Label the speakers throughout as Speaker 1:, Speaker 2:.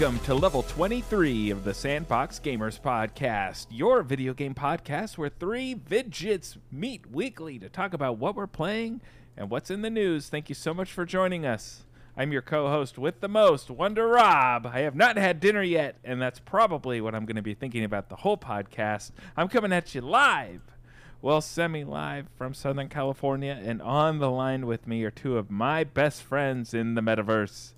Speaker 1: Welcome to level 23 of the Sandbox Gamers Podcast, your video game podcast where three vidjits meet weekly to talk about what we're playing and what's in the news. Thank you so much for joining us. I'm your co host with the most, Wonder Rob. I have not had dinner yet, and that's probably what I'm going to be thinking about the whole podcast. I'm coming at you live, well, semi live from Southern California, and on the line with me are two of my best friends in the metaverse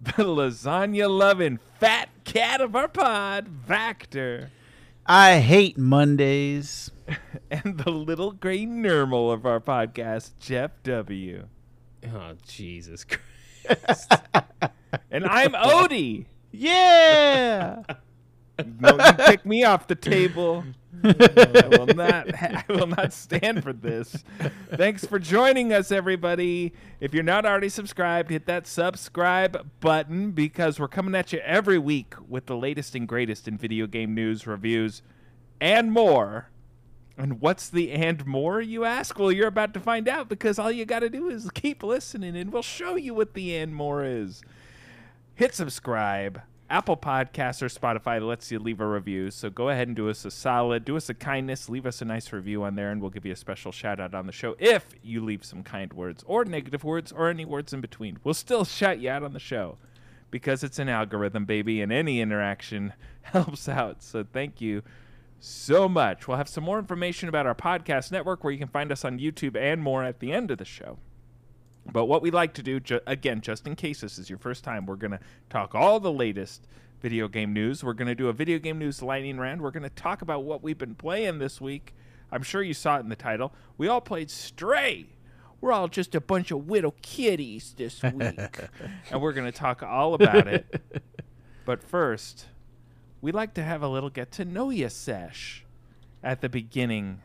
Speaker 1: the lasagna loving fat cat of our pod, Vactor,
Speaker 2: I hate Mondays.
Speaker 1: and the little gray normal of our podcast, Jeff W.
Speaker 3: Oh Jesus Christ!
Speaker 1: And I'm Odie.
Speaker 2: Yeah.
Speaker 1: No, you kick me off the table. I will not. I will not stand for this. Thanks for joining us, everybody. If you're not already subscribed, hit that subscribe button because we're coming at you every week with the latest and greatest in video game news, reviews, and more. And what's the and more, you ask? Well, you're about to find out because all you got to do is keep listening and we'll show you what the and more is. Hit subscribe. Apple Podcasts or Spotify lets you leave a review. So go ahead and do us a solid, do us a kindness, leave us a nice review on there, and we'll give you a special shout out on the show if you leave some kind words or negative words or any words in between. We'll still shout you out on the show because it's an algorithm, baby, and any interaction helps out. So thank you so much. We'll have some more information about our podcast network where you can find us on YouTube and more at the end of the show. But what we like to do, ju- again, just in case this is your first time, we're going to talk all the latest video game news. We're going to do a video game news lightning round. We're going to talk about what we've been playing this week. I'm sure you saw it in the title. We all played Stray. We're all just a bunch of little kitties this week. and we're going to talk all about it. But first, we like to have a little get to know you sesh at the beginning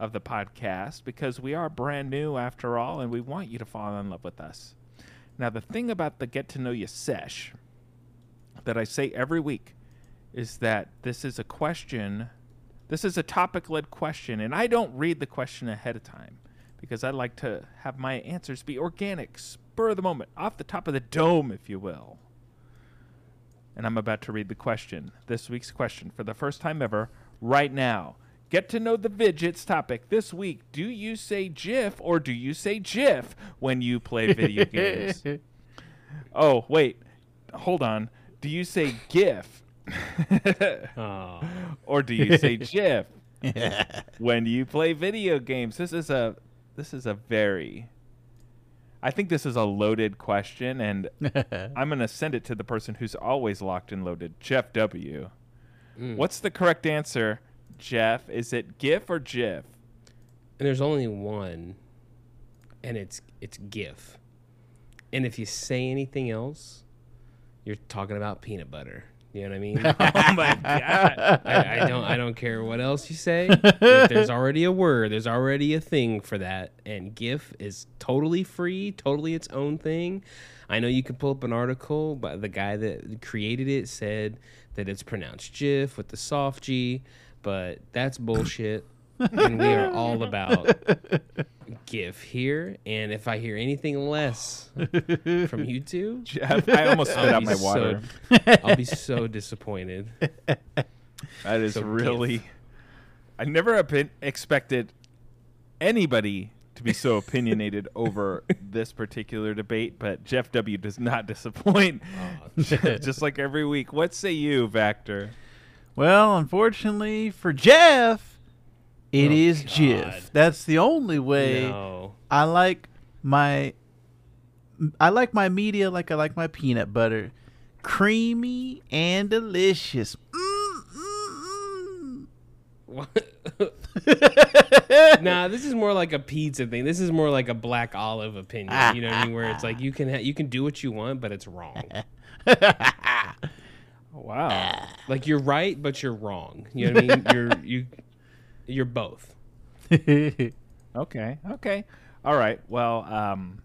Speaker 1: of the podcast because we are brand new after all and we want you to fall in love with us. Now, the thing about the get to know you sesh that I say every week is that this is a question, this is a topic led question, and I don't read the question ahead of time because I like to have my answers be organic, spur of the moment, off the top of the dome, if you will. And I'm about to read the question, this week's question, for the first time ever, right now. Get to know the Vidjits topic this week. Do you say GIF or do you say GIF when you play video games? Oh, wait. Hold on. Do you say GIF
Speaker 3: Oh,
Speaker 1: or do you say GIF when you play video games? This is a this is a very I think this is a loaded question and I'm going to send it to the person who's always locked and loaded, Jeff W.
Speaker 3: Mm.
Speaker 1: What's the correct answer, Jeff? Is it GIF or GIF?
Speaker 3: and there's only one, and it's it's GIF. And if you say anything else, you're talking about peanut butter. You know what I mean?
Speaker 1: Oh my god.
Speaker 3: I, I don't I don't care what else you say. If there's already a word. There's already a thing for that, and GIF is totally free, totally its own thing. I know you can pull up an article, but the guy that created it said that it's pronounced GIF with the soft G, but that's bullshit. and we are all about GIF here. And if I hear anything less from you two,
Speaker 1: Jeff, I almost spit out my
Speaker 3: so-
Speaker 1: water.
Speaker 3: I'll be so disappointed.
Speaker 1: That is
Speaker 3: So
Speaker 1: really. I never expected anybody to be so opinionated over this particular debate, but Jeff W does not disappoint. Just like every week. What say you, Vactor?
Speaker 2: Well, unfortunately for Jeff, it
Speaker 3: Oh,
Speaker 2: is
Speaker 3: God.
Speaker 2: GIF. That's the only way
Speaker 3: No.
Speaker 2: I like my I like my media like I like my peanut butter. Creamy and delicious. Mm, mm,
Speaker 3: What?
Speaker 2: mm.
Speaker 3: nah, this is more like a pizza thing. This is more like a black olive opinion. You know what I mean? Where it's like you can ha- you can do what you want, but it's wrong.
Speaker 1: Wow.
Speaker 3: Like you're right, but you're wrong. You know what I mean? You're you you're both.
Speaker 1: Okay. Okay. All right. Well, um,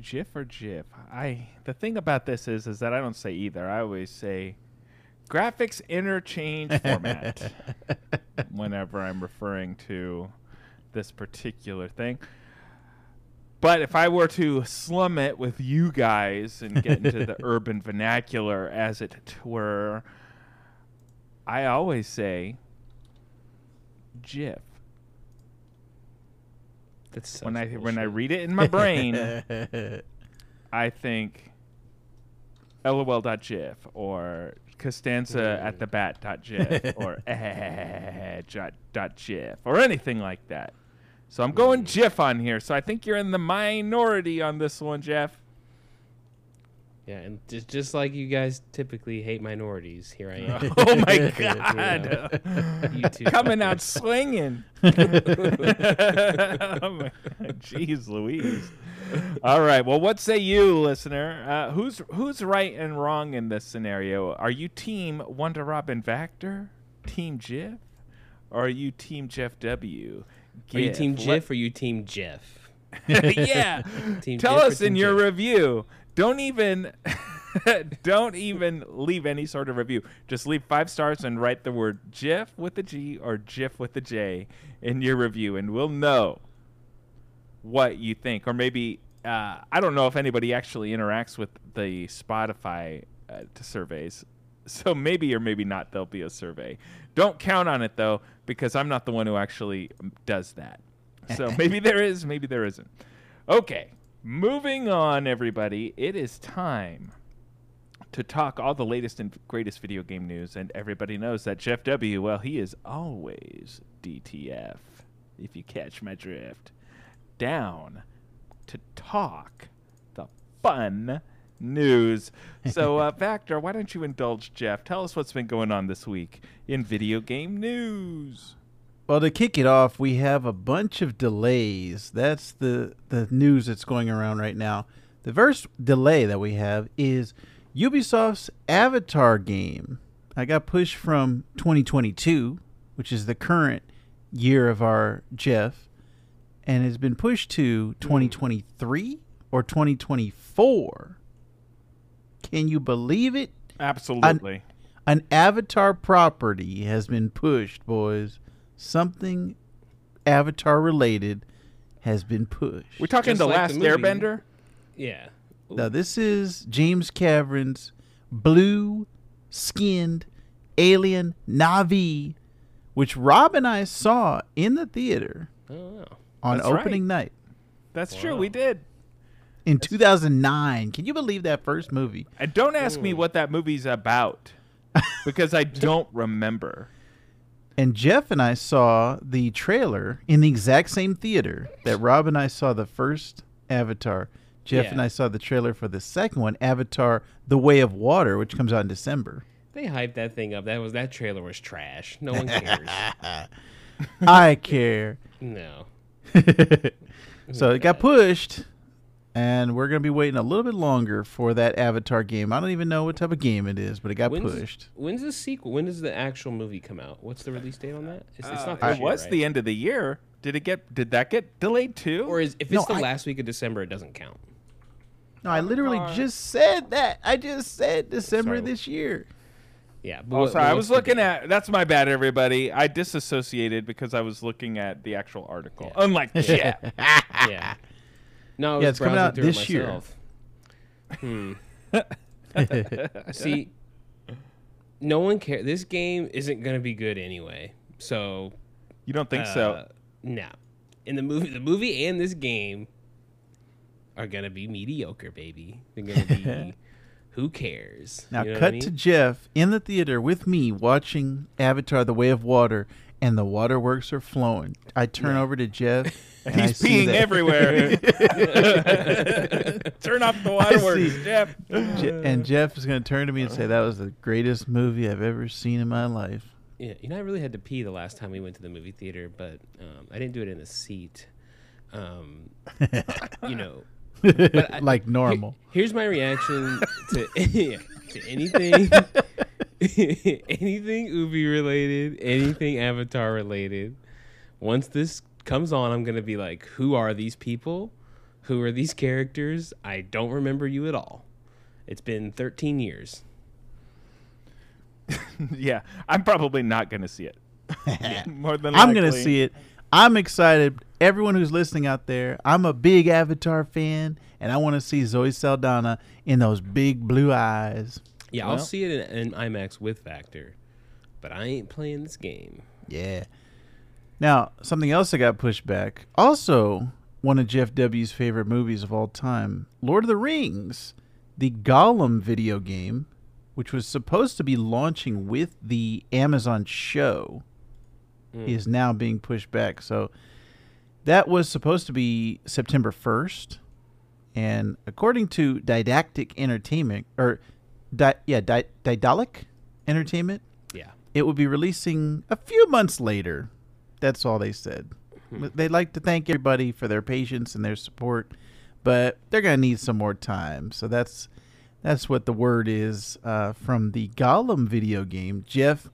Speaker 1: GIF or GIF? I the thing about this is is that I don't say either. I always say graphics interchange format whenever I'm referring to this particular thing. But if I were to slum it with you guys and get into the urban vernacular, as it were, I always say GIF.
Speaker 3: That's
Speaker 1: When I when I read it in my brain, I think lol.gif or Costanza at the bat.gif or eh, dot- dot gif or anything like that. So I'm going GIF on here. So I think you're in the minority on this one, Jeff.
Speaker 3: Yeah, and just just like you guys typically hate minorities, here I am.
Speaker 1: Oh my god.
Speaker 3: You.
Speaker 1: Coming out swinging. oh my Jeez Louise. All right. Well, what say you, listener? Uh, who's who's right and wrong in this scenario? Are you team Wonder Robin Vactor, Team Jeff, or are you Team Jeff W?
Speaker 3: Are you team
Speaker 1: Let-
Speaker 3: Jiff or you team Jeff?
Speaker 1: yeah.
Speaker 3: Team
Speaker 1: Tell
Speaker 3: Jif or
Speaker 1: us in
Speaker 3: Team
Speaker 1: your
Speaker 3: Jif?
Speaker 1: review. Don't even don't even leave any sort of review. Just leave five stars and write the word GIF with a G or GIF with a J in your review, and we'll know what you think. Or maybe uh, I don't know if anybody actually interacts with the Spotify uh, to surveys. So maybe or maybe not there'll be a survey. Don't count on it though, because I'm not the one who actually does that. So maybe there is, maybe there isn't. Okay, moving on, everybody. It is time to talk all the latest and greatest video game news, and everybody knows that Jeff W. Well, he is always DTF. If you catch my drift, down to talk the fun news. So, uh, Vactor, why don't you indulge Jeff? Tell us what's been going on this week in video game news.
Speaker 2: Well, to kick it off, we have a bunch of delays. That's the the news that's going around right now. The first delay that we have is Ubisoft's Avatar game. I got pushed from 2022, which is the current year of our Jeff, and has been pushed to 2023 or 2024. Can you believe it?
Speaker 1: Absolutely.
Speaker 2: An Avatar property has been pushed, boys. Something Avatar related has been pushed.
Speaker 1: We're talking
Speaker 3: Just
Speaker 1: the
Speaker 3: like
Speaker 1: last
Speaker 3: the.
Speaker 1: Airbender.
Speaker 3: Yeah. Ooh.
Speaker 2: Now, this is James Cameron's blue skinned alien Na'vi, which Rob and I saw in the theater
Speaker 3: Oh, wow.
Speaker 2: on
Speaker 1: That's right.
Speaker 2: opening night
Speaker 1: That's true. We did.
Speaker 2: In 2009. Can you believe that first movie?
Speaker 1: And don't ask me what that movie's about because I don't remember.
Speaker 2: And Jeff and I saw the trailer in the exact same theater that Rob and I saw the first Avatar. Jeff
Speaker 3: Yeah.
Speaker 2: and I saw the trailer for the second one, Avatar: The Way of Water, which comes out in December.
Speaker 3: They hyped that thing up. That was that trailer was trash. No one cares.
Speaker 2: I care.
Speaker 3: no.
Speaker 2: so it got pushed, and we're gonna be waiting a little bit longer for that Avatar game. I don't even know what type of game it is, but it got
Speaker 3: When's,
Speaker 2: pushed.
Speaker 3: when's the sequel? When does the actual movie come out? What's the release date on that? It's, it's not
Speaker 1: Uh, it
Speaker 3: year,
Speaker 1: was
Speaker 3: right?
Speaker 1: the end of the year. Did it get? Did that get delayed too?
Speaker 3: Or is if
Speaker 2: No,
Speaker 3: it's the
Speaker 2: I-
Speaker 3: last week of December, it doesn't count.
Speaker 2: No, I literally
Speaker 1: Avatar.
Speaker 2: just said that. I just said December
Speaker 3: Sorry.
Speaker 2: this year.
Speaker 3: Yeah. But
Speaker 1: oh,
Speaker 3: what-
Speaker 1: sorry. I was looking
Speaker 3: date?
Speaker 1: at. That's my bad, everybody. I disassociated because I was looking at the actual article.
Speaker 3: Yeah.
Speaker 1: Unlike Jeff.
Speaker 3: Yeah. No, I
Speaker 2: Yeah, it's coming out this year.
Speaker 3: myself. Hmm. See, no one cares. This game isn't going to be good anyway. So,
Speaker 1: you don't think so?
Speaker 3: uh, No. In the movie, the movie and this game are going to be mediocre, baby. They're going to be. who cares?
Speaker 2: Now
Speaker 3: You know
Speaker 2: cut
Speaker 3: I mean?
Speaker 2: to Jeff in the theater with me watching Avatar: The Way of Water, and the waterworks are flowing. I turn over to Jeff, and
Speaker 1: He's
Speaker 2: see
Speaker 1: peeing everywhere. Turn off the waterworks. Jeff.
Speaker 2: Je- and Jeff is going to turn to me and say, "That was the greatest movie I've ever seen in my life."
Speaker 3: Yeah, you know, I really had to pee the last time we went to the movie theater, but um, I didn't do it in the seat. Um, you know, I-
Speaker 2: like normal.
Speaker 3: Here- here's my reaction to to anything, anything Ubi related, anything Avatar related. Once this comes on, I'm gonna be like, "Who are these people? Who are these characters? I don't remember you at all. It's been 13 years."
Speaker 1: yeah, I'm probably not going to see it. More than
Speaker 2: I'm going to see it. I'm excited everyone who's listening out there, I'm a big Avatar fan, and I want to see Zoe Saldana in those big blue eyes.
Speaker 3: Yeah,
Speaker 1: Well-
Speaker 3: I'll see it in, in IMAX with Vactor, but I ain't playing this game.
Speaker 2: Yeah. Now, something else that got pushed back. Also, one of Jeff W.'s favorite movies of all time, Lord of the Rings, the Gollum video game, which was supposed to be launching with the Amazon show,
Speaker 3: Mm.
Speaker 2: is now being pushed back. So that was supposed to be September 1st. And according to Didactic Entertainment, or di- yeah, di- Daedalic Entertainment,
Speaker 3: Yeah.
Speaker 2: it will be releasing a few months later. That's all they said. But They'd like to thank everybody for their patience and their support, but they're gonna need some more time. So that's that's what the word is uh, from the Gollum video game. Jeff,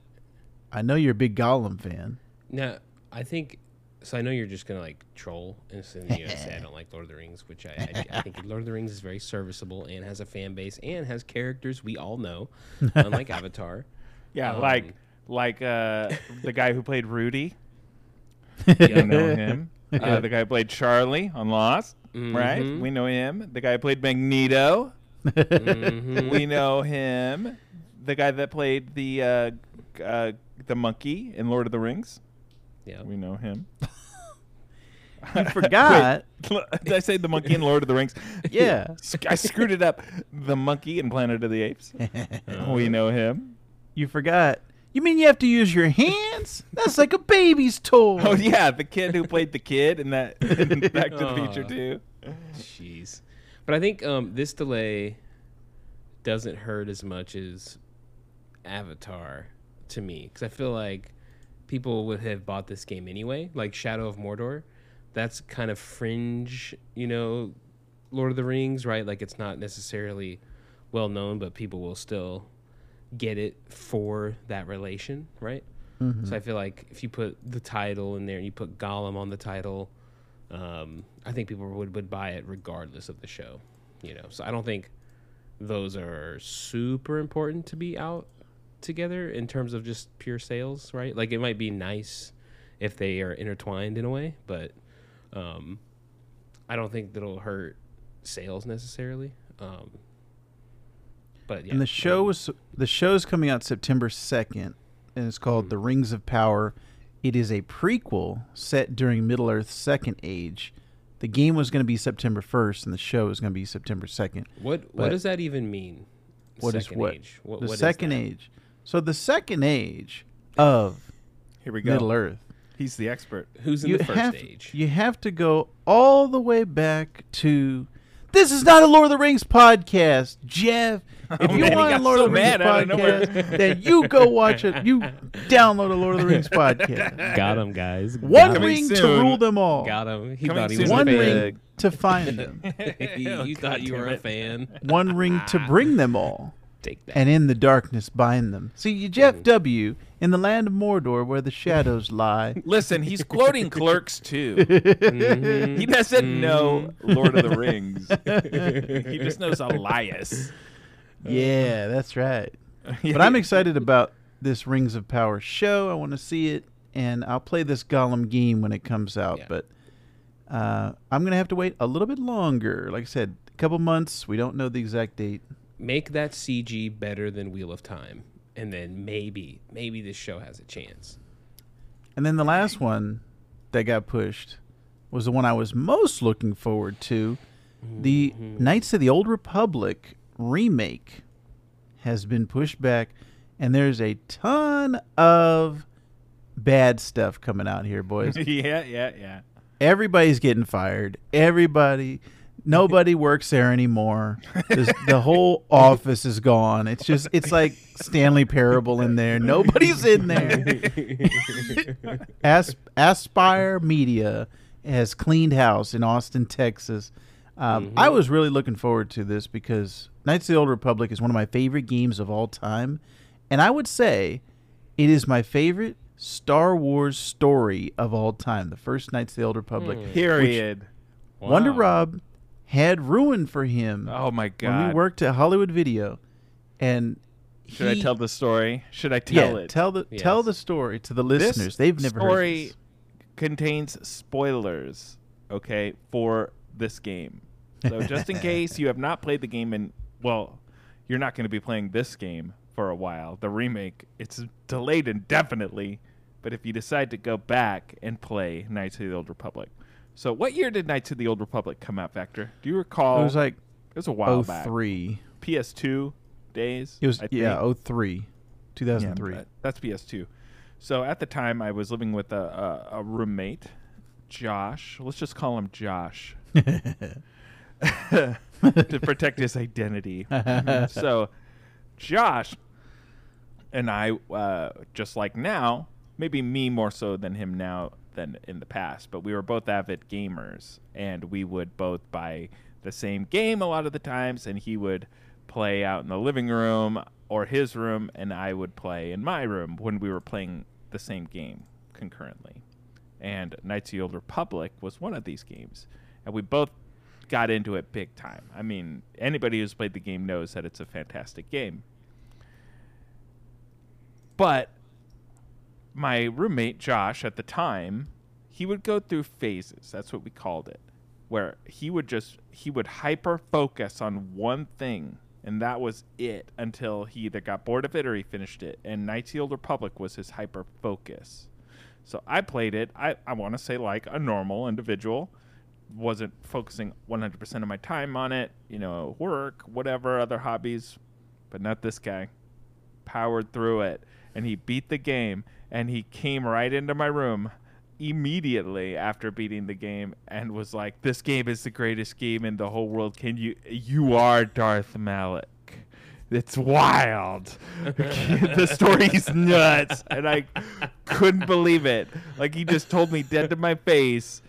Speaker 2: I know you're a big Gollum fan.
Speaker 3: Now, I think so. I know you're just gonna like troll and say, you know, say I don't like Lord of the Rings, which I, I, I think Lord of the Rings is very serviceable and has a fan base and has characters we all know, unlike Avatar.
Speaker 1: Yeah,
Speaker 3: Um,
Speaker 1: like like uh, the guy who played Rudy.
Speaker 3: Yeah.
Speaker 1: You know him. Uh, the guy who played Charlie on Lost, right?
Speaker 3: Mhm.
Speaker 1: We know him. The guy who played Magneto.
Speaker 3: Mhm.
Speaker 1: we know him. The guy that played the uh, uh, the monkey in Lord of the Rings.
Speaker 3: Yeah.
Speaker 1: We know him.
Speaker 2: I forgot.
Speaker 1: Wait, did I say the monkey in Lord of the Rings?
Speaker 2: Yeah.
Speaker 1: I screwed it up. The monkey in Planet of the Apes. we know him.
Speaker 2: you forgot. You mean you have to use your hands? That's like a baby's toy.
Speaker 1: Oh yeah, the kid who played the kid in that in Back to the Future too.
Speaker 3: Jeez. But I think um, this delay doesn't hurt as much as Avatar to me because I feel like people would have bought this game anyway. Like Shadow of Mordor, that's kind of fringe, you know, Lord of the Rings, right? Like it's not necessarily well known, but people will still get it for that relation, right? So I feel like if you put the title in there and you put Gollum on the title, um, I think people would, would buy it regardless of the show, you know. So I don't think those are super important to be out together in terms of just pure sales, right? Like it might be nice if they are intertwined in a way, but um, I don't think that'll hurt sales necessarily. Um, but yeah,
Speaker 2: And the
Speaker 3: I
Speaker 2: show was the show's coming out September second, and it's called hmm. The Rings of Power. It is a prequel set during Middle Earth's second age. The game was going to be September first, and the show is going to be September second.
Speaker 3: what what does that even mean?
Speaker 2: What is
Speaker 3: Second
Speaker 2: what?
Speaker 3: Age? What,
Speaker 2: the
Speaker 3: what is
Speaker 2: second
Speaker 3: that?
Speaker 2: age. So the second age of
Speaker 1: Here we go.
Speaker 2: Middle Earth.
Speaker 1: He's the expert.
Speaker 3: Who's in
Speaker 2: you
Speaker 3: the first
Speaker 2: have
Speaker 3: age?
Speaker 2: you have to go all the way back to. This is not a Lord of the Rings podcast, Jeff. If
Speaker 1: Oh,
Speaker 2: you want a Lord
Speaker 1: so
Speaker 2: of the Rings
Speaker 1: mad out of nowhere.
Speaker 2: podcast, then you go watch it. You download a Lord of the Rings podcast.
Speaker 3: Got him, guys.
Speaker 2: One
Speaker 1: Coming
Speaker 2: ring to rule them all.
Speaker 3: Got him. He
Speaker 1: Coming
Speaker 3: thought he was
Speaker 2: One
Speaker 3: a
Speaker 1: the-
Speaker 3: fan.
Speaker 2: ring to find them.
Speaker 3: you thought you were
Speaker 1: damn
Speaker 3: a fan.
Speaker 2: One ring to bring them all.
Speaker 3: Take that.
Speaker 2: And in the darkness bind them. See, you Jeff W. in the land of Mordor where the shadows lie.
Speaker 1: Listen, he's quoting Clerks too.
Speaker 3: Mhm.
Speaker 1: He doesn't know Lord of the Rings. he just knows Elias.
Speaker 2: Yeah, that's right. But I'm excited about this Rings of Power show. I want to see it, and I'll play this Gollum game when it comes out.
Speaker 3: Yeah.
Speaker 2: But uh, I'm gonna have to wait a little bit longer. Like I said, a couple months. We don't know the exact date.
Speaker 3: Make that CG better than Wheel of Time, and then maybe, maybe this show has a chance.
Speaker 2: And then the last one that got pushed was the one I was most looking forward to. The Knights of the Old Republic remake has been pushed back, and there's a ton of bad stuff coming out here, boys.
Speaker 1: yeah, yeah, yeah.
Speaker 2: Everybody's getting fired. Everybody, nobody works there anymore. The whole office is gone. It's just, it's like Stanley Parable in there. Nobody's in there. As- Aspyr Media has cleaned house in Austin, Texas. Um, I was really looking forward to this because Knights of the Old Republic is one of my favorite games of all time. And I would say it is my favorite Star Wars story of all time. The first Knights of the Old Republic.
Speaker 3: Hmm.
Speaker 1: Period.
Speaker 2: Wonder
Speaker 3: Wow.
Speaker 2: Rob had ruined for him
Speaker 1: Oh my
Speaker 2: when
Speaker 1: god.
Speaker 2: we worked at Hollywood Video. And
Speaker 1: Should
Speaker 2: he-
Speaker 1: I tell the story? Should I
Speaker 2: yeah,
Speaker 1: tell it?
Speaker 2: tell the tell the story to the
Speaker 1: This
Speaker 2: listeners. They've never heard
Speaker 1: story
Speaker 2: this.
Speaker 1: contains spoilers, okay, for this game. So just in case you have not played the game and well, you're not going to be playing this game for a while. The remake it's delayed indefinitely, but if you decide to go back and play Knights of the Old Republic. So what year did Knights of the Old Republic come out, Vactor? Do you recall?
Speaker 2: It was like
Speaker 1: it was a while
Speaker 2: oh
Speaker 1: back.
Speaker 2: three.
Speaker 1: PS2 days.
Speaker 2: It was
Speaker 1: I
Speaker 2: yeah,
Speaker 1: think.
Speaker 2: oh three, two thousand
Speaker 1: Yeah, that's PS2. So at the time, I was living with a, a, a roommate, Josh. Let's just call him Josh to protect his identity. so, Josh and I, uh, just like now, maybe me more so than him now than in the past, but we were both avid gamers, and we would both buy the same game a lot of the times, and he would play out in the living room or his room, and I would play in my room when we were playing the same game concurrently. And Knights of the Old Republic was one of these games, and we both got into it big time. I mean, anybody who's played the game knows that it's a fantastic game. But my roommate Josh at the time, he would go through phases. That's what we called it, where he would just he would hyper focus on one thing, and that was it until he either got bored of it or he finished it. And Knights of the Old Republic was his hyper focus. So I played it. I, I want to say like a normal individual. Wasn't focusing 100% of my time on it, you know, work, whatever, other hobbies, but not this guy. Powered through it, and he beat the game, and he came right into my room immediately after beating the game and was like, "This game is the greatest game in the whole world. Can you? You are Darth Malik." It's wild. the story's nuts, and I couldn't believe it. Like he just told me dead to my face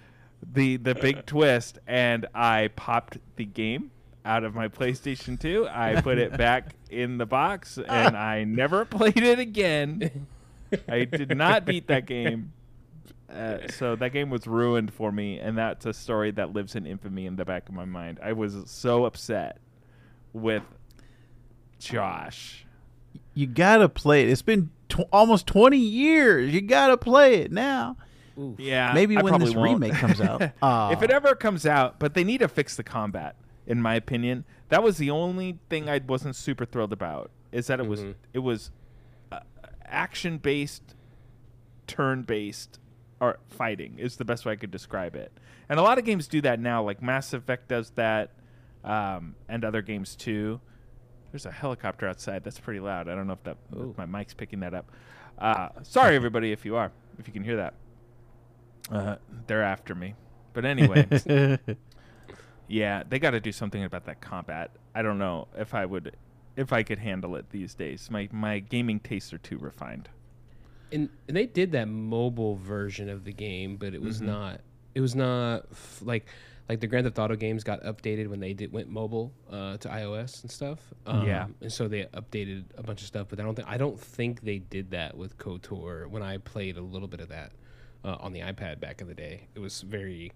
Speaker 1: the the big twist, and I popped the game out of my PlayStation 2. I put it back in the box, and I never played it again. I did not beat that game. Uh, so that game was ruined for me, and that's a story that lives in infamy in the back of my mind. I was so upset with Josh.
Speaker 2: You gotta play it. It's been tw- almost twenty years. You gotta play it now.
Speaker 3: Oof.
Speaker 1: Yeah,
Speaker 2: Maybe
Speaker 1: I
Speaker 2: when
Speaker 1: probably
Speaker 2: this
Speaker 1: won't.
Speaker 2: remake comes out. Aw.
Speaker 1: if it ever comes out, but they need to fix the combat, in my opinion. That was the only thing I wasn't super thrilled about. Is that it was
Speaker 3: Mhm.
Speaker 1: it was uh, action based, turn based, or fighting is the best way I could describe it. And a lot of games do that now. Like Mass Effect does that, um, and other games too. There's a helicopter outside. That's pretty loud. I don't know if that if
Speaker 3: Ooh.
Speaker 1: my mic's picking that up. Uh, sorry, everybody, if you are, if you can hear that. Uh, they're after me. But anyway, yeah, they got to do something about that combat. I don't know if I would, if I could handle it these days. My my gaming tastes are too refined.
Speaker 3: and, and they did that mobile version of the game, but it was
Speaker 1: Mhm.
Speaker 3: not. It was not f- like like the Grand Theft Auto games got updated when they did went mobile uh, to iOS and stuff. Um,
Speaker 1: Yeah.
Speaker 3: and so they updated a bunch of stuff, but I don't think I don't think they did that with KOTOR. When I played a little bit of that uh, on the iPad back in the day, it was very,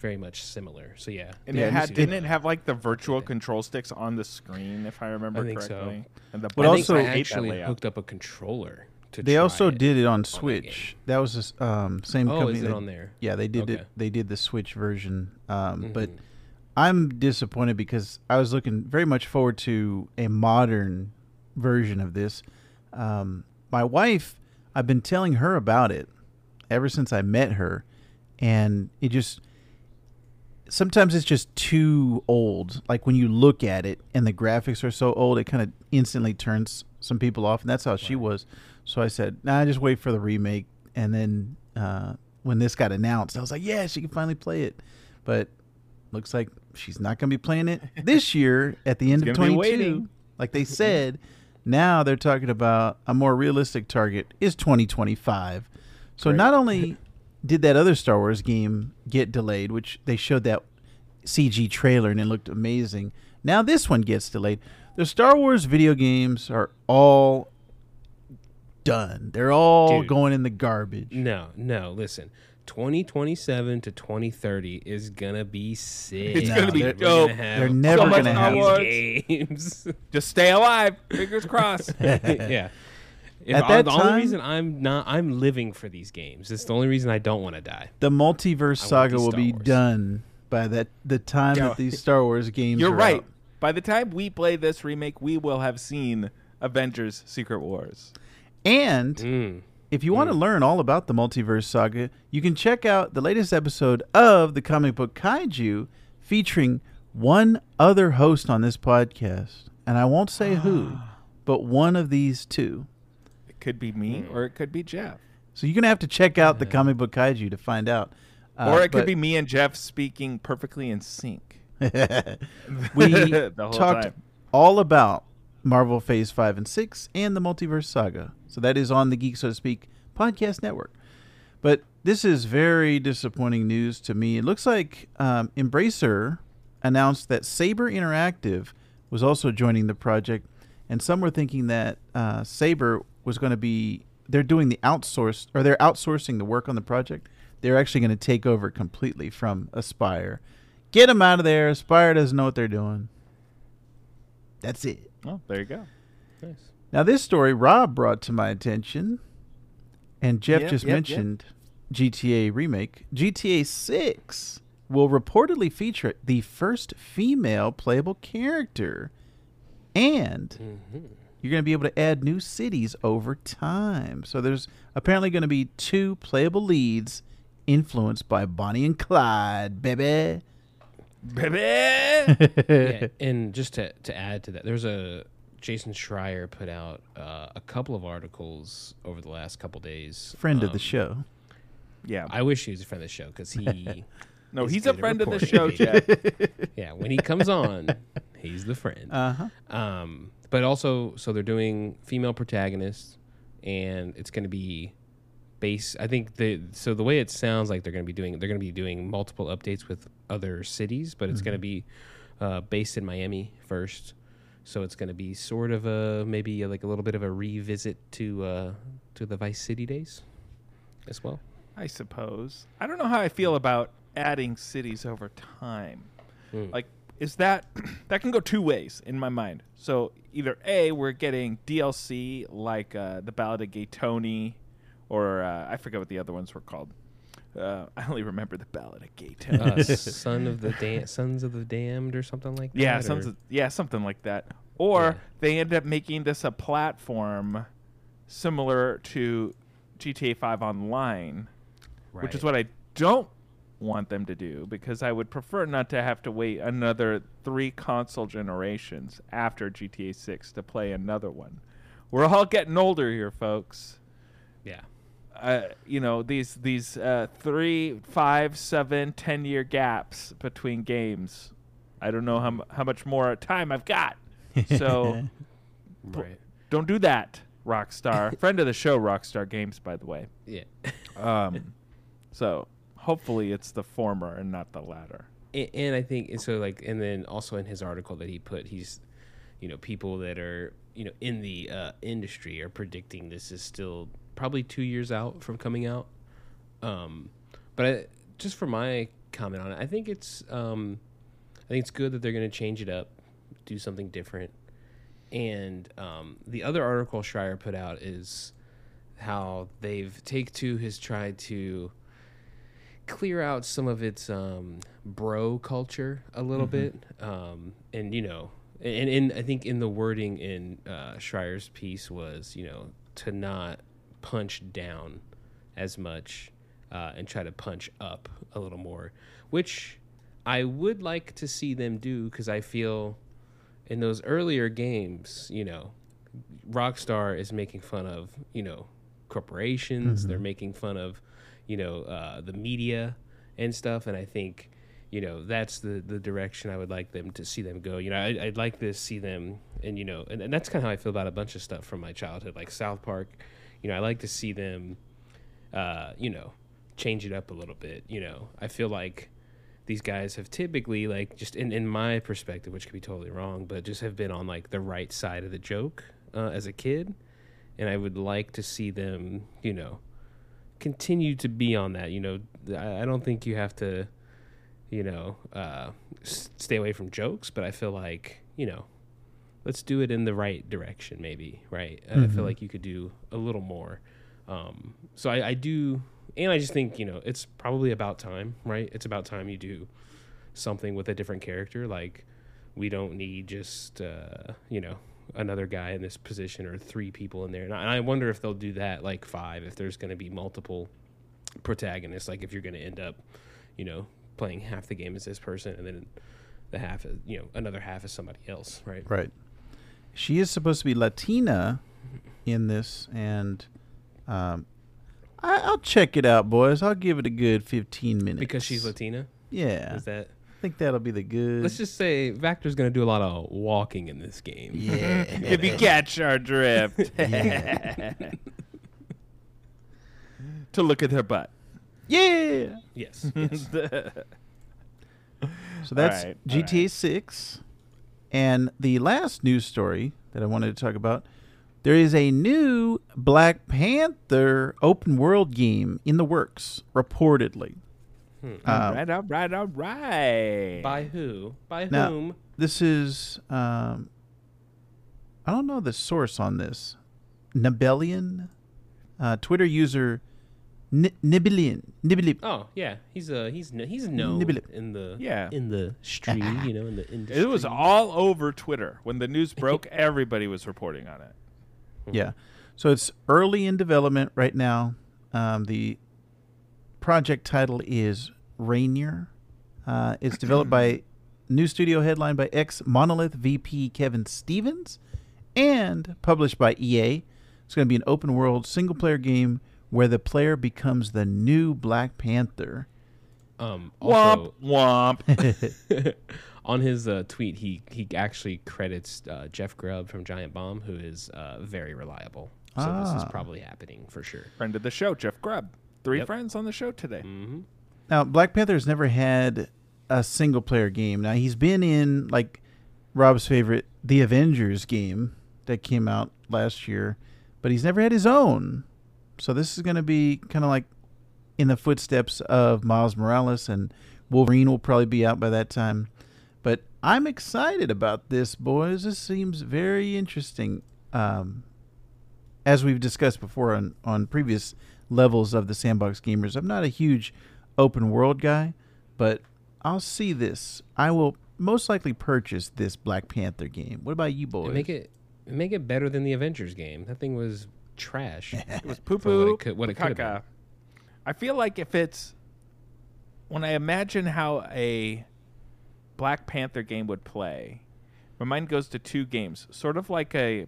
Speaker 3: very much similar. So yeah,
Speaker 1: And
Speaker 2: Yeah,
Speaker 1: it
Speaker 2: it
Speaker 1: had didn't it have like the virtual control sticks on the screen, if I remember
Speaker 3: I think so.
Speaker 1: correctly? And the
Speaker 2: But
Speaker 3: I
Speaker 1: buttons
Speaker 3: think
Speaker 2: also-
Speaker 3: I actually hooked up a controller to.
Speaker 2: they
Speaker 3: try
Speaker 2: also
Speaker 3: it.
Speaker 2: did it on
Speaker 3: that
Speaker 2: Switch. That was the um, same
Speaker 3: Oh,
Speaker 2: company.
Speaker 3: is it
Speaker 2: that-
Speaker 3: on there?
Speaker 2: Yeah, they did it. They did the Switch version. Um, But
Speaker 3: Mhm.
Speaker 2: I'm disappointed because I was looking very much forward to a modern version of this. Um, my wife, I've been telling her about it ever since I met her, and it just sometimes it's just too old. Like when you look at it and the graphics are so old, it kind of instantly turns some people off, and that's how she was. So I said, "Nah, just wait for the remake." And then uh, when this got announced, I was like, "Yeah, she can finally play it." But looks like she's not going to be playing it this year at the end of
Speaker 1: gonna
Speaker 2: 22 like they said now they're talking about a more realistic target is 2025 so
Speaker 1: Great.
Speaker 2: not only did that other star wars game get delayed which they showed that cg trailer and it looked amazing now this one gets delayed the star wars video games are all done they're all
Speaker 3: Dude.
Speaker 2: going in the garbage
Speaker 3: No, no. Listen, 2027 to 2030 is gonna be sick.
Speaker 1: It's
Speaker 2: gonna be
Speaker 3: We're
Speaker 1: dope.
Speaker 3: gonna have
Speaker 2: They're never
Speaker 3: all
Speaker 1: gonna
Speaker 3: these
Speaker 1: have it.
Speaker 3: games.
Speaker 1: Just stay alive. Fingers crossed.
Speaker 3: yeah. If
Speaker 2: At
Speaker 3: I-
Speaker 2: that
Speaker 3: the
Speaker 2: time-
Speaker 3: only reason I'm not, I'm living for these games. It's the only reason I don't want to die.
Speaker 2: The multiverse saga will
Speaker 3: Star
Speaker 2: be
Speaker 3: Wars.
Speaker 2: done by that the time
Speaker 1: Yeah.
Speaker 2: that these Star Wars games.
Speaker 1: You're
Speaker 2: are
Speaker 1: right.
Speaker 2: out.
Speaker 1: By the time we play this remake, we will have seen Avengers: Secret Wars.
Speaker 2: And
Speaker 3: Mm.
Speaker 2: if you want to learn all about the multiverse saga, you can check out the latest episode of the comic book Kaiju featuring one other host on this podcast. And I won't say who, but one of these two.
Speaker 1: It could be me,
Speaker 2: Hmm.
Speaker 1: or it could be Jeff,
Speaker 2: So you're going to have to check out the comic book Kaiju to find out. Uh,
Speaker 1: or it could
Speaker 2: but
Speaker 1: be me and Jeff speaking perfectly in sync.
Speaker 2: we
Speaker 1: The whole
Speaker 2: talked
Speaker 1: time.
Speaker 2: all about Marvel Phase 5 and 6 and the Multiverse Saga. So that is on the Geek So to Speak podcast network. But this is very disappointing news to me. It looks like um, Embracer announced that Saber Interactive was also joining the project, and some were thinking that uh, Saber was going to be they're doing the outsourced or they're outsourcing the work on the project. They're actually going to take over completely from Aspyr. Get them out of there. Aspyr doesn't know what they're doing. That's it.
Speaker 1: Oh, there you go.
Speaker 3: Nice.
Speaker 2: Now, this story Rob brought to my attention, and Jeff
Speaker 1: Yep,
Speaker 2: just
Speaker 1: yep, yep.
Speaker 2: mentioned GTA Remake. GTA 6 will reportedly feature the first female playable character, and
Speaker 3: Mm-hmm.
Speaker 2: You're going to be able to add new cities over time. So, there's apparently going to be two playable leads influenced by Bonnie and Clyde, baby.
Speaker 1: Baby.
Speaker 3: yeah, and just to to add to that, there's a Jason Schreier put out uh, a couple of articles over the last couple days.
Speaker 2: Friend of the
Speaker 3: Um,
Speaker 2: show.
Speaker 1: yeah.
Speaker 3: I wish he was a friend of the show because he,
Speaker 1: no,
Speaker 3: he's
Speaker 1: he's a friend of the show, Jeff.
Speaker 3: yeah, when he comes on, he's the friend.
Speaker 2: Uh huh.
Speaker 3: Um, but also, so they're doing female protagonists, and it's going to be base. I think the so the way it sounds like they're going to be doing they're going to be doing multiple updates with other cities, but it's going to be uh, based in Miami first. So it's going to be sort of a maybe like a little bit of a revisit to uh, to the Vice City days as well.
Speaker 1: I suppose. I don't know how I feel about adding cities over time.
Speaker 3: Mm.
Speaker 1: Like, is that that can go two ways in my mind? So either a we're getting DLC like uh, the Ballad of Gay Tony, or uh, I forget what the other ones were called. Uh, I only remember the Ballad of Gay Tony.
Speaker 3: Uh, son of the da- sons of the damned or something like that.
Speaker 1: yeah,
Speaker 3: or-
Speaker 1: something, yeah, something like that. Or
Speaker 3: Yeah.
Speaker 1: they end up making this a platform similar to GTA 5 Online. which is what I don't want them to do because I would prefer not to have to wait another three console generations after GTA 6 to play another one. We're all getting older here, folks.
Speaker 3: yeah.
Speaker 1: Uh, you know these these uh, three, five, seven, ten year gaps between games. I don't know how mu- how much more time I've got. So
Speaker 3: Right.
Speaker 1: don't do that, Rockstar. Friend of the show, Rockstar Games, by the way.
Speaker 3: Yeah.
Speaker 1: Um, so hopefully it's the former and not the latter.
Speaker 3: and, and I think and so like and then also in his article that he put he's you know people that are you know in the uh, industry are predicting this is still probably two years out from coming out um but I, just for my comment on it I think it's um I think it's good that they're going to change it up do something different and um, the other article Schreier put out is how they've Take Two has tried to clear out some of its um, bro culture a little bit, um, and you know, and, and I think in the wording in uh, Schreier's piece was you know to not punch down as much uh, and try to punch up a little more, which I would like to see them do because I feel in those earlier games, you know, Rockstar is making fun of you know corporations. They're making fun of you know uh, the media and stuff, and I think you know that's the the direction I would like them to see them go. You know, I, I'd like to see them, and you know, and, and that's kind of how I feel about a bunch of stuff from my childhood, like South Park. You know, I like to see them, uh, you know, change it up a little bit. You know, I feel like these guys have typically like just in, in my perspective which could be totally wrong but just have been on like the right side of the joke uh, as a kid and i would like to see them you know continue to be on that you know i, I don't think you have to you know uh, stay away from jokes but i feel like you know let's do it in the right direction, maybe. Right? I feel like you could do a little more. Um, so I, I do, and I just think you know it's probably about time, right? It's about time you do something with a different character. Like we don't need just uh, you know another guy in this position or three people in there. And I, wonder if they'll do that like five if there's going to be multiple protagonists. Like if you're going to end up, you know, playing half the game as this person and then the half, is, you know, another half is somebody else, right?
Speaker 2: Right. She is supposed to be Latina in this, and um, I, I'll check it out, boys. I'll give it a good 15 minutes.
Speaker 3: Because she's Latina.
Speaker 2: Yeah.
Speaker 3: Is that?
Speaker 2: I think that'll be the good.
Speaker 3: Let's just say Vactor's going to do a lot of walking in this game.
Speaker 2: Yeah.
Speaker 1: If you catch our drift. to look at her butt.
Speaker 2: yeah.
Speaker 3: Yes. yes.
Speaker 2: So that's
Speaker 1: right, all
Speaker 2: GTA 6. And the last news story that I wanted to talk about there is a new Black Panther open world game in the works, reportedly.
Speaker 3: Hmm.
Speaker 2: Uh,
Speaker 1: all right, all right, all right.
Speaker 3: By who? By
Speaker 2: Now-
Speaker 3: whom?
Speaker 2: This is, um, I don't know the source on this. Nibellion? Uh, Twitter user N- Nibellion. Nibellion.
Speaker 3: Oh yeah, he's a he's kn- he's known
Speaker 2: Nibble.
Speaker 3: in the
Speaker 1: Yeah.
Speaker 3: in the street, you know, in the industry.
Speaker 1: It was all over Twitter when the news broke. everybody was reporting on it.
Speaker 2: Yeah. So it's early in development right now. Um, the project title is Rainier. Uh, it's developed by new studio headline by ex Monolith VP Kevin Stevens and published by EA. It's going to be an open world single player game where the player becomes the new Black Panther.
Speaker 3: um also
Speaker 1: Womp womp.
Speaker 3: on his uh, tweet he he actually credits uh, Jeff Grubb from Giant Bomb, who is uh, very reliable. So this is
Speaker 2: Ah.
Speaker 3: probably happening for sure.
Speaker 1: Friend of the show, Jeff Grubb. Three
Speaker 3: Yep.
Speaker 1: friends on the show today.
Speaker 3: hmm
Speaker 2: Now, Black Panther's never had a single player game. Now, he's been in, like, Rob's favorite, the Avengers game that came out last year, but he's never had his own. So, this is going to be kind of like in the footsteps of Miles Morales, and Wolverine will probably be out by that time. But I'm excited about this, boys. This seems very interesting. Um, as we've discussed before on, on previous levels of the Sandbox Gamers, I'm not a huge open world guy, but I'll see this. I will most likely purchase this Black Panther game. What about you boys?
Speaker 3: And make it make it better than the Avengers game. That thing was trash.
Speaker 1: It was poo
Speaker 3: For what
Speaker 1: poo.
Speaker 3: it could- what it could have.
Speaker 1: I feel like if it's when I imagine how a Black Panther game would play, my mind goes to two games, sort of like a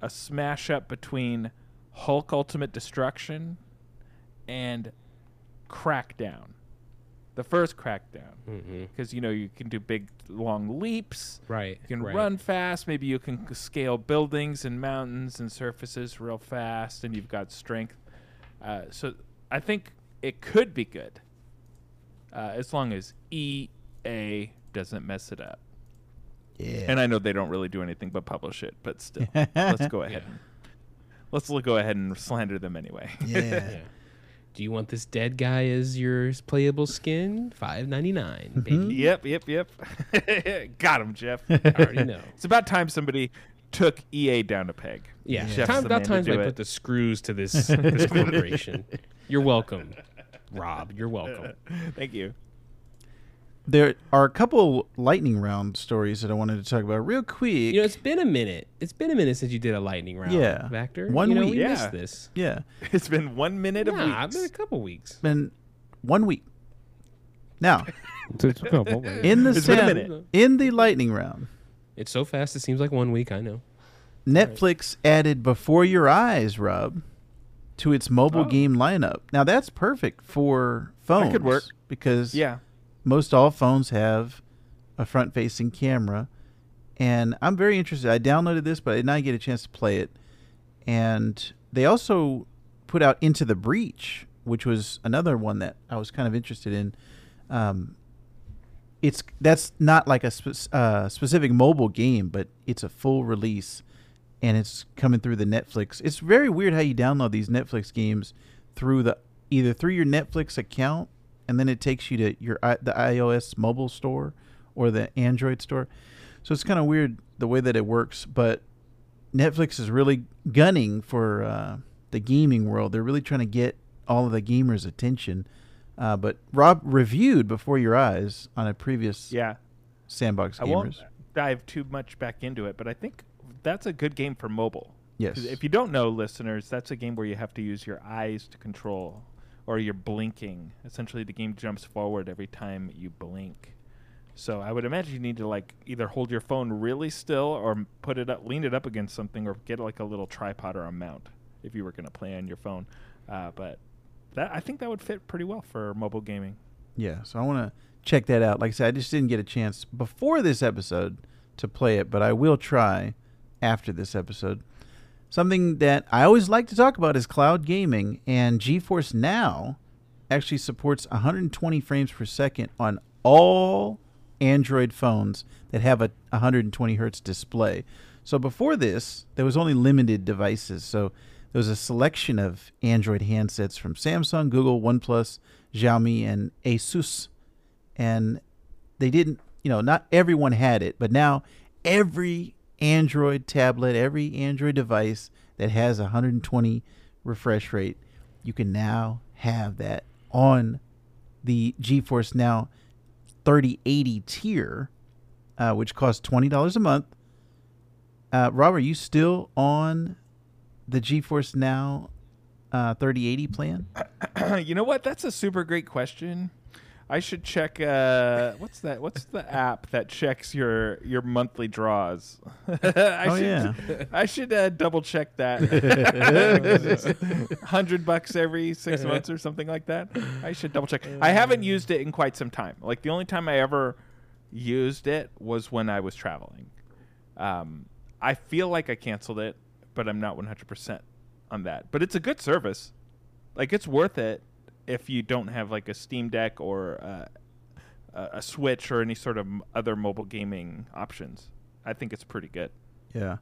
Speaker 1: a smash up between Hulk Ultimate Destruction and Crackdown. The first Crackdown, because you know you can do big long leaps.
Speaker 3: Right.
Speaker 1: You can
Speaker 3: right.
Speaker 1: run fast. Maybe you can scale buildings and mountains and surfaces real fast, and you've got strength. Uh, so I think it could be good, uh, as long as EA doesn't mess it up.
Speaker 2: yeah.
Speaker 1: And I know they don't really do anything but publish it, but still, let's go ahead.
Speaker 3: Yeah.
Speaker 1: And, let's go ahead and slander them anyway.
Speaker 2: yeah.
Speaker 3: Yeah. Do you want this dead guy as your playable skin? Five ninety nine, mm-hmm. baby.
Speaker 1: yep, yep, yep. got him, Jeff.
Speaker 3: I already know.
Speaker 1: it's about time somebody took EA down a peg.
Speaker 3: Yeah,
Speaker 1: Jeff's
Speaker 3: time, about time
Speaker 1: do
Speaker 3: I
Speaker 1: it.
Speaker 3: put the screws to this this corporation. You're welcome, Rob. You're welcome.
Speaker 1: Thank you.
Speaker 2: There are a couple lightning round stories that I wanted to talk about real quick.
Speaker 3: You know, it's been a minute. It's been a minute since you did a lightning round.
Speaker 2: Yeah.
Speaker 3: Vactor.
Speaker 2: One
Speaker 3: you know,
Speaker 2: week.
Speaker 3: We
Speaker 1: Yeah.
Speaker 3: missed this.
Speaker 2: yeah,
Speaker 1: It's been one minute of
Speaker 3: Nah,
Speaker 1: weeks.
Speaker 3: been a couple weeks.
Speaker 2: been one week. Now, in the
Speaker 1: It's been a
Speaker 2: Sam-
Speaker 1: minute.
Speaker 2: in the lightning round, It's
Speaker 3: so fast. It seems like one week. I know.
Speaker 2: Netflix added Before Your Eyes, Rob, to its mobile
Speaker 1: Oh.
Speaker 2: game lineup. Now that's perfect for phones.
Speaker 1: That could work.
Speaker 2: because
Speaker 1: Yeah.
Speaker 2: Most all phones have a front-facing camera, and I'm very interested. I downloaded this, but I did not get a chance to play it. And they also put out Into the Breach, which was another one that I was kind of interested in. Um, it's that's not like a spe- uh, specific mobile game, but it's a full release, and it's coming through the Netflix. It's very weird how you download these Netflix games through the either through your Netflix account, and then it takes you to your the iOS mobile store or the Android store. So it's kind of weird the way that it works, but Netflix is really gunning for uh, the gaming world. They're really trying to get all of the gamers' attention. Uh, but Rob reviewed before your eyes on a previous
Speaker 1: Yeah.
Speaker 2: Sandbox gamers.
Speaker 1: I won't dive too much back into it, but I think that's a good game for mobile.
Speaker 2: Yes.
Speaker 1: If you don't know, listeners, that's a game where you have to use your eyes to control, or you're blinking. Essentially, the game jumps forward every time you blink. So I would imagine you need to like either hold your phone really still, or put it up, lean it up against something, or get like a little tripod or a mount if you were going to play on your phone. Uh, but that I think that would fit pretty well for mobile gaming.
Speaker 2: Yeah, so I want to check that out. Like I said, I just didn't get a chance before this episode to play it, but I will try after this episode. Something that I always like to talk about is cloud gaming, and GeForce Now actually supports 120 frames per second on all Android phones that have a 120 hertz display. So before this, there was only limited devices. So there was a selection of Android handsets from Samsung, Google, OnePlus, Xiaomi, and Asus. And they didn't, you know, not everyone had it, but now every Android tablet, every Android device that has a 120 refresh rate, you can now have that on the GeForce Now 3080 tier, uh, which costs $20 a month. Uh, Rob, are you still on the GeForce Now uh, 3080 plan?
Speaker 1: you know what? That's a super great question. I should check. Uh, what's that? What's the app that checks your your monthly draws? I
Speaker 2: Oh,
Speaker 1: should,
Speaker 2: yeah.
Speaker 1: I should uh, double check that. Hundred bucks every six months or something like that. I should double check. I haven't used it in quite some time. Like the only time I ever used it was when I was traveling. Um, I feel like I canceled it, but I'm not 100% on that. But it's a good service. Like it's worth it if you don't have like a Steam Deck or uh, a Switch or any sort of other mobile gaming options. I think it's pretty good.
Speaker 2: Yeah.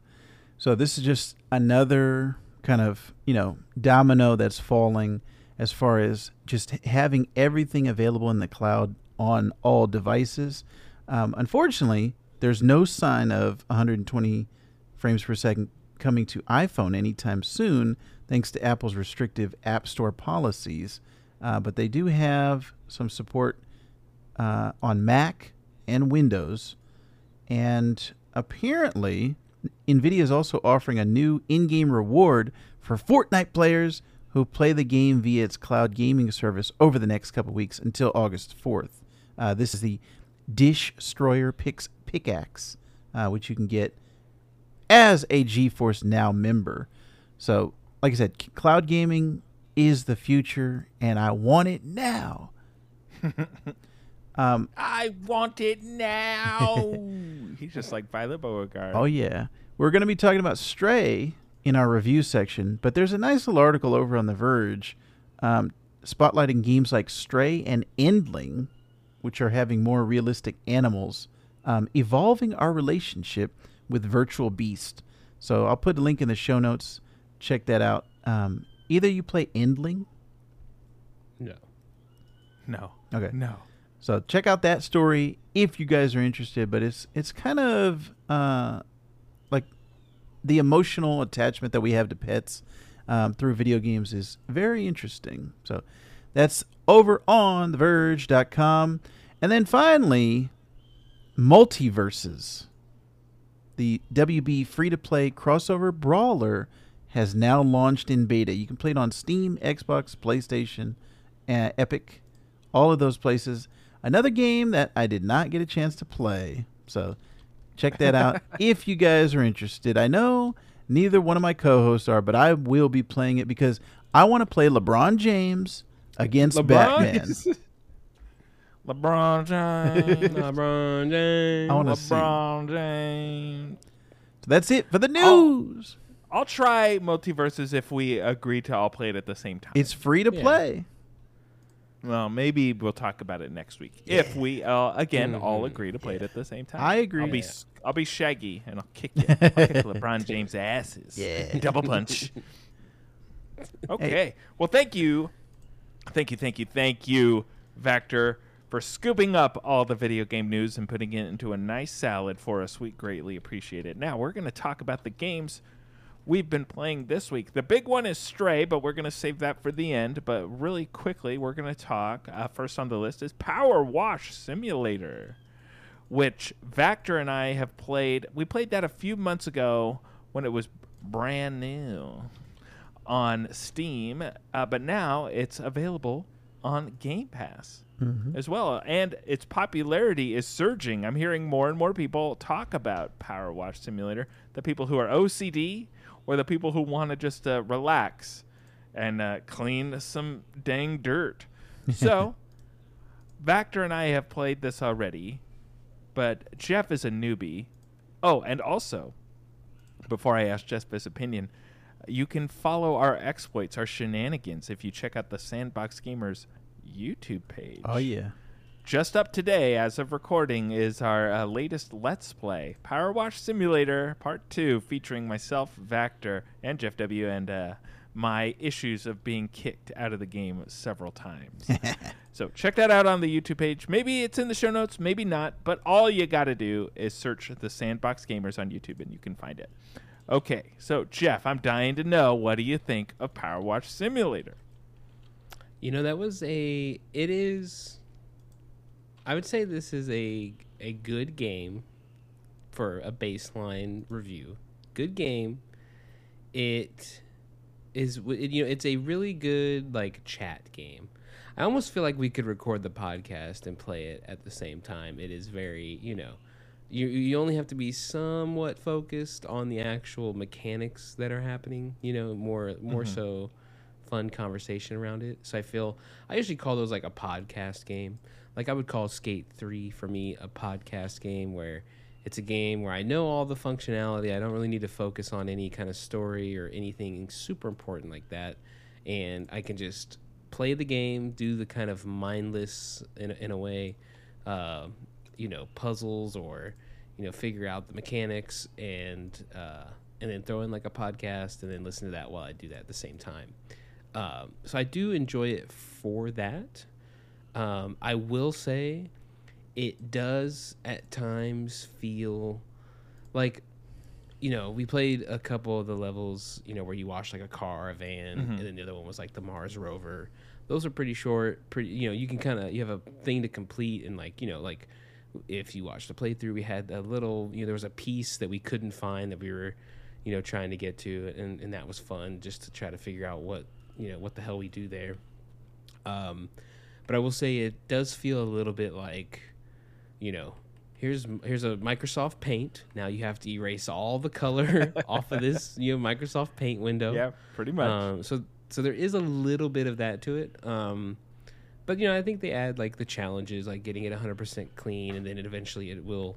Speaker 2: So this is just another kind of, you know, domino that's falling as far as just having everything available in the cloud on all devices. Um, unfortunately, there's no sign of 120 frames per second coming to iPhone anytime soon, thanks to Apple's restrictive App Store policies. Uh, but they do have some support uh, on Mac and Windows. And apparently, NVIDIA is also offering a new in game reward for Fortnite players who play the game via its cloud gaming service over the next couple weeks until August 4th. Uh, this is the Dish Destroyer Pix- Pickaxe, uh, which you can get as a GeForce Now member. So, like I said, cloud gaming is the future, and I want it now. um,
Speaker 1: I want it now. He's just like Violet Beauregarde.
Speaker 2: Oh yeah, we're going to be talking about Stray in our review section, but there's a nice little article over on The Verge, um, spotlighting games like Stray and Endling, which are having more realistic animals, um, evolving our relationship with Virtual Beast. So I'll put a link in the show notes. Check that out. Um, either you play Endling,
Speaker 3: No.
Speaker 1: No.
Speaker 2: okay,
Speaker 1: No.
Speaker 2: So check out that story if you guys are interested. But it's it's kind of uh, like the emotional attachment that we have to pets um, through video games is very interesting. So that's over on TheVerge.com. And then finally, MultiVersus, the WB free to play crossover brawler, has now launched in beta. You can play it on Steam, Xbox, PlayStation, uh, Epic, all of those places. Another game that I did not get a chance to play. So check that out if you guys are interested. I know neither one of my co hosts are, but I will be playing it because I want to play LeBron James against Batman.
Speaker 1: LeBron James.
Speaker 3: LeBron James.
Speaker 2: I wanna see.
Speaker 1: LeBron James.
Speaker 2: So that's it for the
Speaker 1: Oh.
Speaker 2: News.
Speaker 1: I'll try MultiVersus if we agree to all play it at the same time.
Speaker 2: It's free to
Speaker 3: Yeah.
Speaker 2: play.
Speaker 1: well, maybe we'll talk about it next week if we uh, again all
Speaker 3: Mhm.
Speaker 1: agree to play it at the same time.
Speaker 2: I agree.
Speaker 1: I'll be
Speaker 3: Yeah.
Speaker 1: s- I'll be Shaggy and I'll kick you. I'll kick LeBron James asses.
Speaker 2: Yeah.
Speaker 1: double punch. Okay. Well, thank you, thank you, thank you, thank you, Vactor, for scooping up all the video game news and putting it into a nice salad for us. We greatly appreciate it. Now, we're going to talk about the games we've been playing this week. The big one is Stray, but we're going to save that for the end. But really quickly, we're going to talk. Uh, first on the list is PowerWash Simulator, which Vactor and I have played. We played that a few months ago when it was brand new on Steam, uh, but now it's available on Game Pass as well. And its popularity is surging. I'm hearing more and more people talk about PowerWash Simulator. The people who are OCD or the people who want to just uh, relax and uh, clean some dang dirt. So, Vactor and I have played this already, but Jeff is a newbie. Oh, and also, before I ask Jeff his opinion, you can follow our exploits, our shenanigans, if you check out the Sandbox Gamers YouTube page.
Speaker 2: Oh yeah.
Speaker 1: Just up today, as of recording, is our uh, latest Let's Play PowerWash Simulator Part 2, featuring myself, Vactor, and Jeff W., and uh, my issues of being kicked out of the game several times. so check that out on the YouTube page. Maybe it's in the show notes, maybe not, but all you got to do is search the Sandbox Gamers on YouTube and you can find it. Okay, so Jeff, I'm dying to know what do you think of PowerWash Simulator?
Speaker 3: You know, that was a. It is. I would say this is a a good game for a baseline review. Good game. It is. it- You know, it's a really good like chat game. I almost feel like we could record the podcast and play it at the same time. It is very, you know, you you only have to be somewhat focused on the actual mechanics that are happening. You know, more more mm-hmm. so fun conversation around it. So I feel I usually call those like a podcast game. Like I would call Skate 3 for me a podcast game where it's a game where I know all the functionality. I don't really need to focus on any kind of story or anything super important like that. And I can just play the game, do the kind of mindless in in a way, uh, you know, puzzles or you know, figure out the mechanics and uh, and then throw in like a podcast and then listen to that while I do that at the same time. Um, so I do enjoy it for that. Um, I will say it does at times feel like you know we played a couple of the levels you know where you wash like a car or a van and then the other one was like the mars rover. Those are pretty short pretty you know you can kind of you have a thing to complete and like you know like if you watch the playthrough we had a little you know there was a piece that we couldn't find that we were you know trying to get to and, and that was fun just to try to figure out what you know what the hell we do there. Um but i will say it does feel a little bit like you know here's here's a microsoft paint now you have to erase all the color off of this you know microsoft paint window
Speaker 1: Yeah, pretty much.
Speaker 3: um, so so there is a little bit of that to it. Um, but you know, I think they add like the challenges, like getting it 100% clean, and then it eventually it will,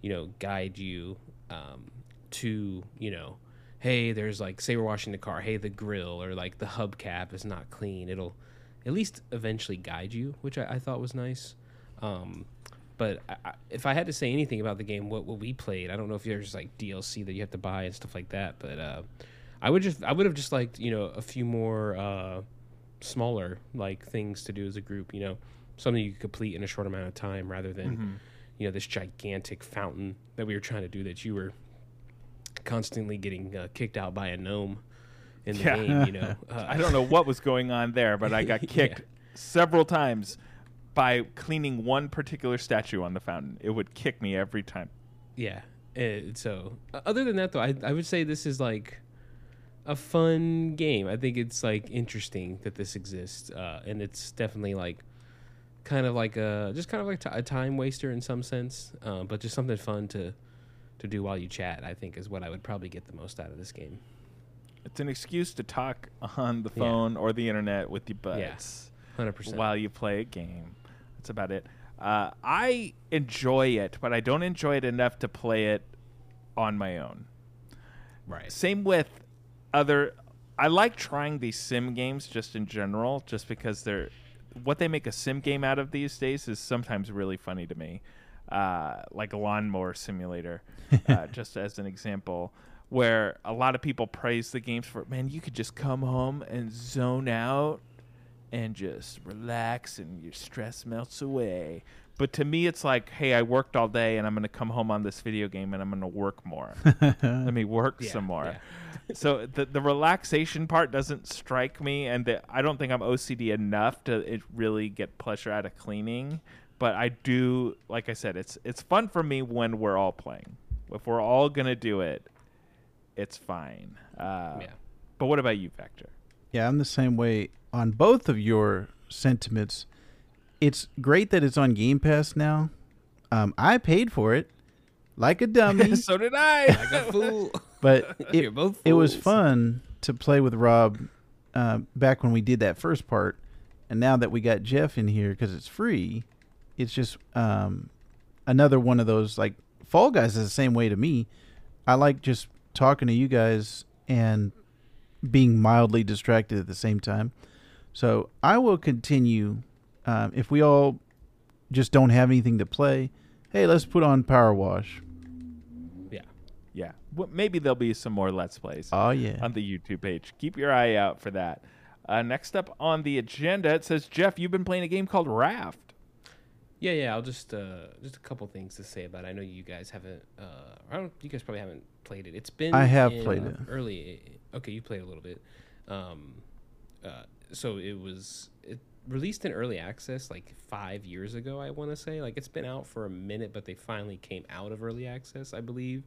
Speaker 3: you know, guide you um, to you know, hey, there's like say we're washing the car, hey, the grill or like the hubcap is not clean. It'll at least eventually guide you, which I, I thought was nice. Um, but I, I, if I had to say anything about the game, what what we played, I don't know if there's like DLC that you have to buy and stuff like that, but uh, I would just I would have just liked you know a few more uh, smaller like things to do as a group. You know, something you could complete in a short amount of time rather than you know this gigantic fountain that we were trying to do that you were constantly getting uh, kicked out by a gnome in the
Speaker 1: Yeah.
Speaker 3: game. You know, uh,
Speaker 1: I don't know what was going on there, but I got
Speaker 3: Yeah.
Speaker 1: kicked several times by cleaning one particular statue on the fountain. It would kick me every time.
Speaker 3: Yeah. So, other than that, though, I, I would say this is like a fun game. I think it's like interesting that this exists, uh, and it's definitely like kind of like a just kind of like t- a time waster in some sense, uh, but just something fun to to do while you chat. I think is what I would probably get the most out of this game.
Speaker 1: It's an excuse to talk on the
Speaker 3: Yeah.
Speaker 1: phone or the internet with your buds
Speaker 3: Hundred percent.
Speaker 1: while you play a game. That's about it. Uh, I enjoy it, but I don't enjoy it enough to play it on my own.
Speaker 3: Right.
Speaker 1: Same with other. I like trying these sim games just in general, just because they're what they make a sim game out of these days is sometimes really funny to me. Uh, like a lawnmower simulator, uh, just as an example, where a lot of people praise the games for man, you could just come home and zone out and just relax and your stress melts away. But to me, it's like, hey, I worked all day and I'm going to come home on this video game and I'm going to work more. Let me work
Speaker 3: Yeah,
Speaker 1: some more.
Speaker 3: yeah.
Speaker 1: so the the relaxation part doesn't strike me, and the, I don't think I'm OCD enough to it really get pleasure out of cleaning. But I do, like I said, it's it's fun for me when we're all playing. If we're all gonna do it, it's fine. Uh,
Speaker 3: Yeah.
Speaker 1: But what about you, Vactor?
Speaker 2: Yeah, I'm the same way on both of your sentiments. It's great that it's on Game Pass now. Um, I paid for it like a dummy,
Speaker 1: so did I.
Speaker 3: Like a fool.
Speaker 2: but
Speaker 3: You're
Speaker 2: it,
Speaker 3: both
Speaker 2: it was fun to play with Rob uh, back when we did that first part. And now that we got Jeff in here because it's free, it's just um, another one of those like Fall Guys is the same way to me. I like just talking to you guys and being mildly distracted at the same time. So I will continue. Um, if we all just don't have anything to play, hey, let's put on PowerWash.
Speaker 3: Yeah.
Speaker 1: yeah. Well, maybe there'll be some more Let's Plays.
Speaker 2: Oh yeah.
Speaker 1: on the YouTube page. Keep your eye out for that. Uh, next up on the agenda, it says Jeff, you've been playing a game called Raft.
Speaker 3: Yeah, yeah. I'll just uh, just a couple things to say about. it. I know you guys haven't. Uh, I don't. You guys probably haven't played it. It's been.
Speaker 2: I have
Speaker 3: in
Speaker 2: played it.
Speaker 3: early. Okay, you played a little bit. Um, uh, so it was it released in early access like five years ago. I want to say like it's been out for a minute, but they finally came out of early access. I believe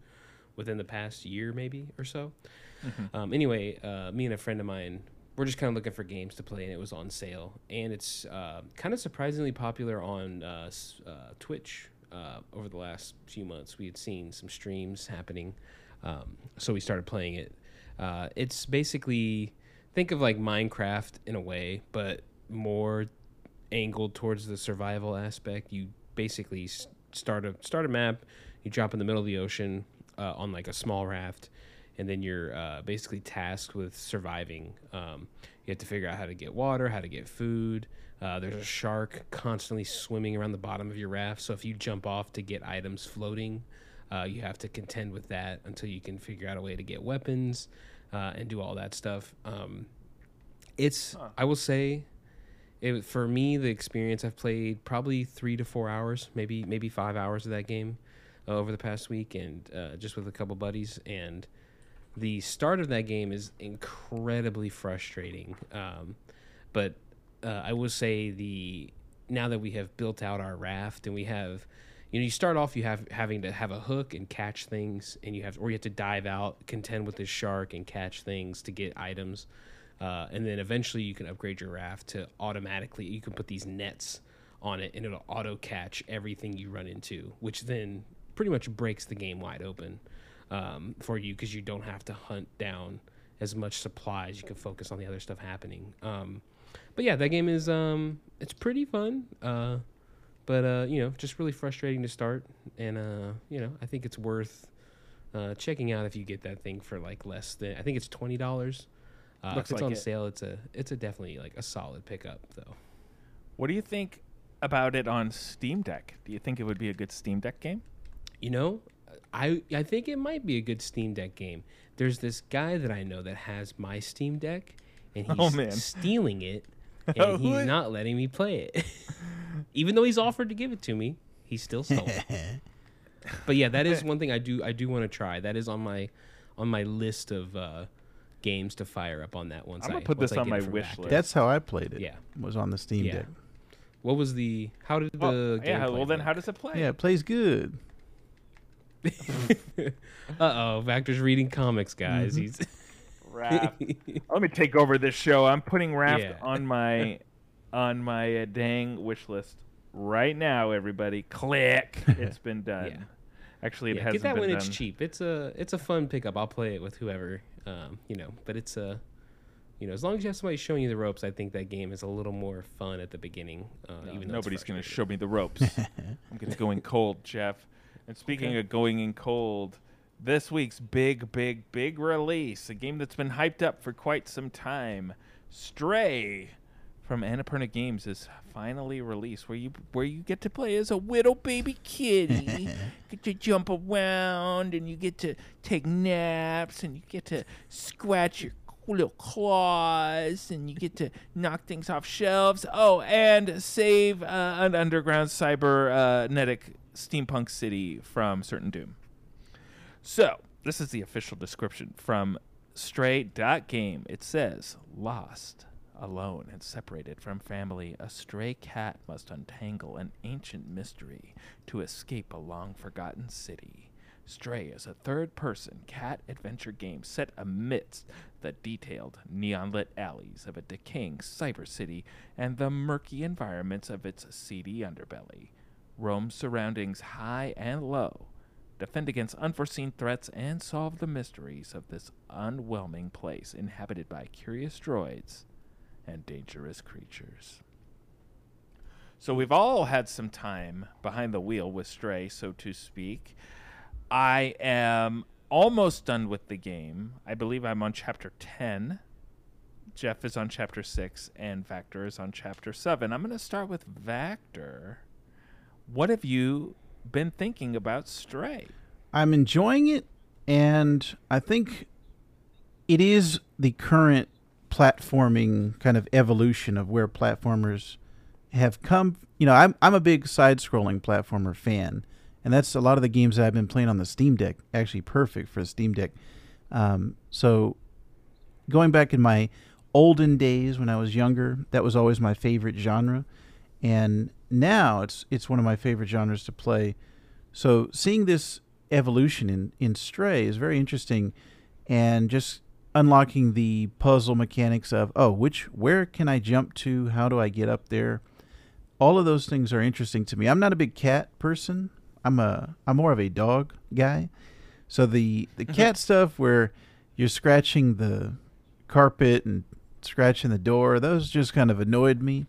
Speaker 3: within the past year, maybe or so. Um, anyway, uh, me and a friend of mine, we're just kind of looking for games to play, and it was on sale. And it's uh, kind of surprisingly popular on uh, uh, Twitch. Uh, over the last few months, we had seen some streams happening, um, so we started playing it. Uh, it's basically think of like Minecraft in a way, but more angled towards the survival aspect. You basically start a start a map. You drop in the middle of the ocean uh, on like a small raft, and then you're uh, basically tasked with surviving. Um, you have to figure out how to get water, how to get food. Uh, there's a shark constantly swimming around the bottom of your raft, so if you jump off to get items floating, uh, you have to contend with that until you can figure out a way to get weapons uh, and do all that stuff. Um, it's I will say it for me the experience I've played probably three to four hours, maybe maybe five hours of that game uh, over the past week, and uh, just with a couple buddies. And the start of that game is incredibly frustrating, um, but uh, I will say the now that we have built out our raft and we have. You know, you start off you have having to have a hook and catch things, and you have or you have to dive out, contend with this shark, and catch things to get items. Uh, and then eventually you can upgrade your raft to automatically you can put these nets on it and it'll auto catch everything you run into which then pretty much breaks the game wide open um, for you because you don't have to hunt down as much supplies. You can focus on the other stuff happening. Um, but yeah that game is um, it's pretty fun. Uh, but uh, you know just really frustrating to start and uh, you know i think it's worth uh, checking out if you get that thing for like less than i think it's $20 uh,
Speaker 1: Looks
Speaker 3: if it's
Speaker 1: like
Speaker 3: on
Speaker 1: it.
Speaker 3: sale, it's a it's a definitely like a solid pickup though.
Speaker 1: What do you think about it on Steam Deck? Do you think it would be a good Steam Deck game?
Speaker 3: You know, I I think it might be a good Steam Deck game. There's this guy that I know that has my Steam Deck, and he's
Speaker 1: Oh,
Speaker 3: stealing it,
Speaker 1: Oh,
Speaker 3: and he's
Speaker 1: what?
Speaker 3: not letting me play it. Even though he's offered to give it to me, he still stole it. But yeah, that is one thing I do I do want to try. That is on my on my list of uh, games to fire up on that once.
Speaker 1: I'm gonna
Speaker 3: I,
Speaker 1: put
Speaker 3: once
Speaker 1: this
Speaker 3: I
Speaker 1: on my wish
Speaker 3: Backlist.
Speaker 1: list.
Speaker 2: That's how I played it.
Speaker 3: Yeah.
Speaker 2: Was on the Steam
Speaker 3: Yeah.
Speaker 2: Deck.
Speaker 3: What was the? How did the?
Speaker 1: Well, yeah.
Speaker 3: gameplay
Speaker 1: Well, then
Speaker 3: look?
Speaker 1: how does it play?
Speaker 2: Yeah, it plays good.
Speaker 3: uh oh, Vactor's reading comics, guys.
Speaker 1: Mm-hmm.
Speaker 3: He's
Speaker 1: Raft. Let me take over this show. I'm putting Raft
Speaker 3: Yeah.
Speaker 1: on my on my uh, dang wish list right now. Everybody, click. It's been done.
Speaker 3: Yeah.
Speaker 1: Actually, it
Speaker 3: yeah,
Speaker 1: hasn't
Speaker 3: get that when
Speaker 1: done.
Speaker 3: it's cheap. It's a it's a fun pickup. I'll play it with whoever, um, you know. But it's a, you know, as long as you have somebody showing you the ropes, I think that game is a little more fun at the beginning. Uh,
Speaker 1: No,
Speaker 3: even
Speaker 1: nobody's
Speaker 3: going
Speaker 1: going to show me the ropes. I'm going to go in cold, Jeff. And speaking
Speaker 3: Okay.
Speaker 1: of going in cold, this week's big, big, big release, a game that's been hyped up for quite some time, Stray from Annapurna Games is finally released, where you where you get to play as a little baby kitty, get to jump around, and you get to take naps, and you get to scratch your little claws, and you get to knock things off shelves. Oh, and save uh, an underground cybernetic steampunk city from certain doom. So, this is the official description from Stray.game. It says, Lost, alone, and separated from family, a stray cat must untangle an ancient mystery to escape a long forgotten city. Stray is a third person cat adventure game set amidst the detailed, neon lit alleys of a decaying cyber city and the murky environments of its seedy underbelly. Roam surroundings high and low defend against unforeseen threats, and solve the mysteries of this unwhelming place inhabited by curious droids and dangerous creatures. So we've all had some time behind the wheel with Stray, so to speak. I am almost done with the game. I believe I'm on chapter 10. Jeff is on chapter 6 and Vactor is on chapter 7. I'm going to start with Vactor. What have you been thinking about Stray?
Speaker 2: I'm enjoying it, and I think it is the current platforming kind of evolution of where platformers have come. You know, I'm I'm a big side-scrolling platformer fan, and that's a lot of the games that I've been playing on the Steam Deck. Actually, perfect for the Steam Deck. Um, so, going back in my olden days when I was younger, that was always my favorite genre, and now it's it's one of my favorite genres to play. So, seeing this evolution in in Stray is very interesting, and just unlocking the puzzle mechanics of oh which where can I jump to? How do I get up there? All of those things are interesting to me. I'm not a big cat person. I'm a I'm more of a dog guy. So the the mm-hmm. cat stuff where you're scratching the carpet and scratching the door those just kind of annoyed me.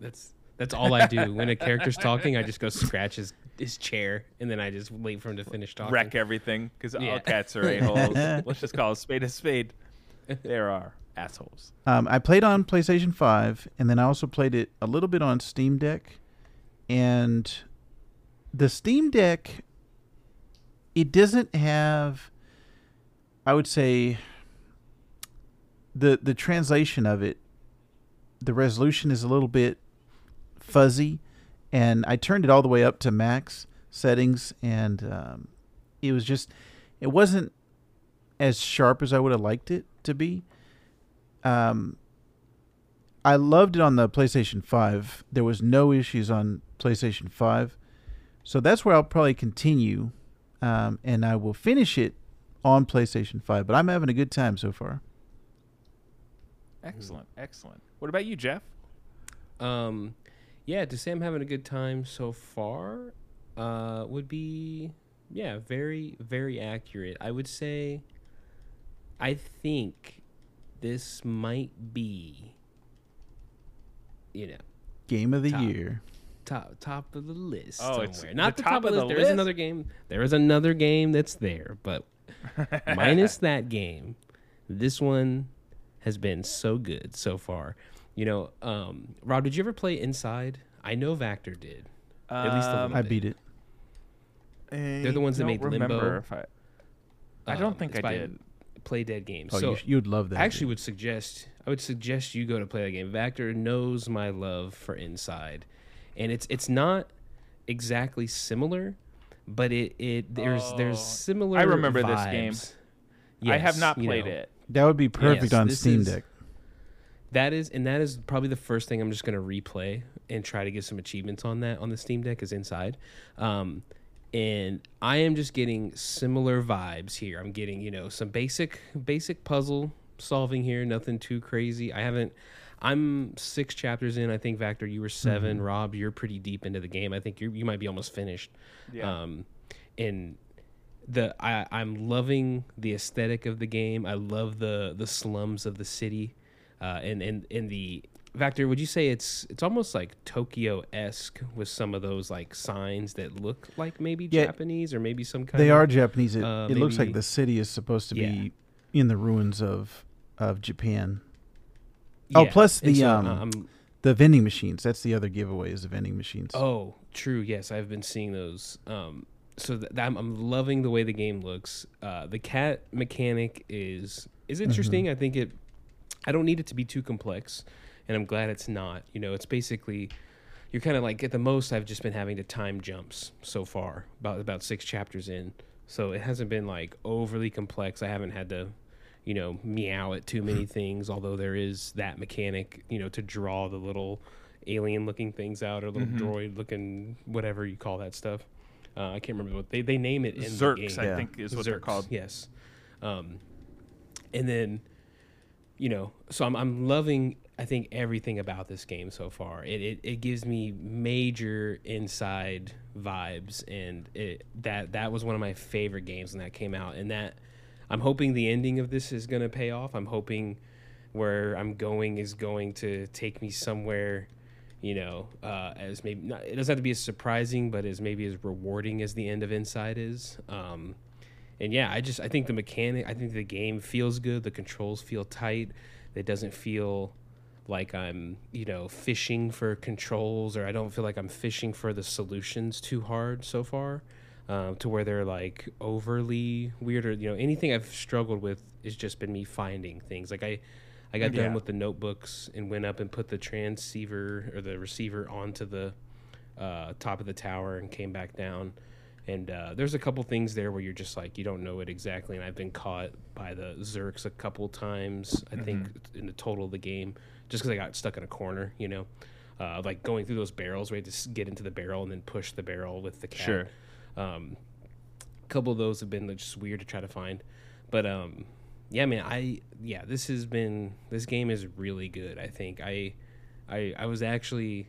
Speaker 3: That's that's all I do when a character's talking. I just go scratch his, his chair, and then I just wait for him to finish talking.
Speaker 1: Wreck everything because
Speaker 3: Yeah.
Speaker 1: all cats are a-holes. Let's just call a spade a spade. There are assholes.
Speaker 2: Um, I played on PlayStation 5, and then I also played it a little bit on Steam Deck. And the Steam Deck, it doesn't have, I would say, the the translation of it. The resolution is a little bit fuzzy, and I turned it all the way up to max settings, and um, it was just, it wasn't as sharp as I would have liked it to be. Um, I loved it on the PlayStation 5. There was no issues on PlayStation 5. So that's where I'll probably continue. Um, and I will finish it on PlayStation 5. But I'm having a good time so far.
Speaker 1: Excellent, excellent. What about you, Jeff?
Speaker 3: Um, yeah, to say I'm having a good time so far, uh, would be yeah, very very accurate. I would say, I think this might be, you know,
Speaker 2: Game of the
Speaker 3: Top.
Speaker 2: year.
Speaker 3: top top of the list
Speaker 1: Oh,
Speaker 3: somewhere.
Speaker 1: it's
Speaker 3: Not
Speaker 1: the
Speaker 3: the, top,
Speaker 1: top
Speaker 3: of
Speaker 1: of
Speaker 3: the
Speaker 1: the
Speaker 3: list. There is another game. There is another game that's there, but minus that game, this one has been so good so far. You know, um, Rob, did you ever play Inside? I know Vactor did. At least a
Speaker 1: Um,
Speaker 3: little
Speaker 2: I
Speaker 3: bit.
Speaker 2: beat it.
Speaker 3: They're the ones that
Speaker 1: don't
Speaker 3: made
Speaker 1: remember
Speaker 3: Limbo.
Speaker 1: If I, I don't
Speaker 3: Um,
Speaker 1: think I
Speaker 3: by
Speaker 1: did.
Speaker 3: Playdead Games.
Speaker 2: Oh,
Speaker 3: so
Speaker 2: you, sh- you'd love that.
Speaker 3: I actually
Speaker 2: game.
Speaker 3: would suggest I would suggest you go to play that game. Vactor knows my love for Inside, and it's it's not exactly similar, but it it there's
Speaker 1: Oh,
Speaker 3: there's similar.
Speaker 1: I remember this game.
Speaker 3: vibes.
Speaker 1: I have
Speaker 3: Yes,
Speaker 1: not
Speaker 3: you
Speaker 1: played
Speaker 3: know.
Speaker 1: it.
Speaker 2: That would be perfect
Speaker 3: Yes,
Speaker 2: on Steam
Speaker 3: is-
Speaker 2: Deck.
Speaker 3: That is, and that is probably the first thing I'm just gonna replay and try to get some achievements on that on the Steam Deck is Inside, um, and I am just getting similar vibes here. I'm getting you know some basic basic puzzle solving here, nothing too crazy. I haven't. I'm six chapters in. I think Vactor, you were 7 Rob, you're pretty deep into the game. I think you you might be almost finished.
Speaker 1: Yeah.
Speaker 3: Um, and the I, I'm loving the aesthetic of the game. I love the the slums of the city, uh, and and and the Vactor. Would you say it's it's almost like Tokyo esque with some of those like signs that look like maybe
Speaker 2: Yeah.
Speaker 3: Japanese or maybe some kind of
Speaker 2: They
Speaker 3: of
Speaker 2: are Japanese. It,
Speaker 3: uh,
Speaker 2: it looks like the city is supposed to
Speaker 3: Yeah.
Speaker 2: be in the ruins of of Japan. Oh,
Speaker 3: Yeah,
Speaker 2: plus
Speaker 3: and
Speaker 2: the,
Speaker 3: so,
Speaker 2: um,
Speaker 3: I'm-
Speaker 2: The vending machines. That's the other giveaway is the vending machines.
Speaker 3: Oh, true. Yes, I've been seeing those. Um, so th- I'm, I'm loving the way the game looks. Uh, the cat mechanic is is
Speaker 2: Mm-hmm.
Speaker 3: interesting. I think it I don't need it to be too complex, and I'm glad it's not. You know, it's basically you're kind of like at the most I've just been having to time jumps so far, about about six chapters in. So it hasn't been like overly complex. I haven't had to, you know, meow at too many things. Although there is that mechanic, you know, to draw the little alien looking things out or little
Speaker 1: Mhm.
Speaker 3: droid looking whatever you call that stuff. Uh, I can't remember what they they name it in the
Speaker 1: Zurks,
Speaker 3: game.
Speaker 1: I
Speaker 2: Yeah.
Speaker 1: think, is what they're called.
Speaker 3: Yes. Um, and then, you know, so I'm I'm loving I think everything about this game so far. It it, it gives me major inside vibes, and it that that was one of my favorite games when that came out, and that I'm hoping the ending of this is gonna pay off. I'm hoping where I'm going is going to take me somewhere you know, uh, as maybe not, it doesn't have to be as surprising, but as maybe as rewarding as the end of Inside is. Um, and yeah, I just I think the mechanic, I think the game feels good. The controls feel tight. It doesn't feel like I'm you know fishing for controls, or I don't feel like I'm fishing for the solutions too hard so far. Um, to where they're like overly weird or you know anything I've struggled with has just been me finding things like I I got
Speaker 1: Yeah.
Speaker 3: done with the notebooks and went up and put the transceiver or the receiver onto the uh, top of the tower and came back down. And uh, there's a couple things there where you're just like you don't know it exactly. And I've been caught by the Zurks a couple times. I think in the total of the game, just because I got stuck in a corner, you know, uh, like going through those barrels where you had to get into the barrel and then push the barrel with the cat.
Speaker 1: Sure.
Speaker 3: Um, a couple of those have been just weird to try to find, but um, yeah, man, I yeah, this has been this game is really good. I think I, I I was actually,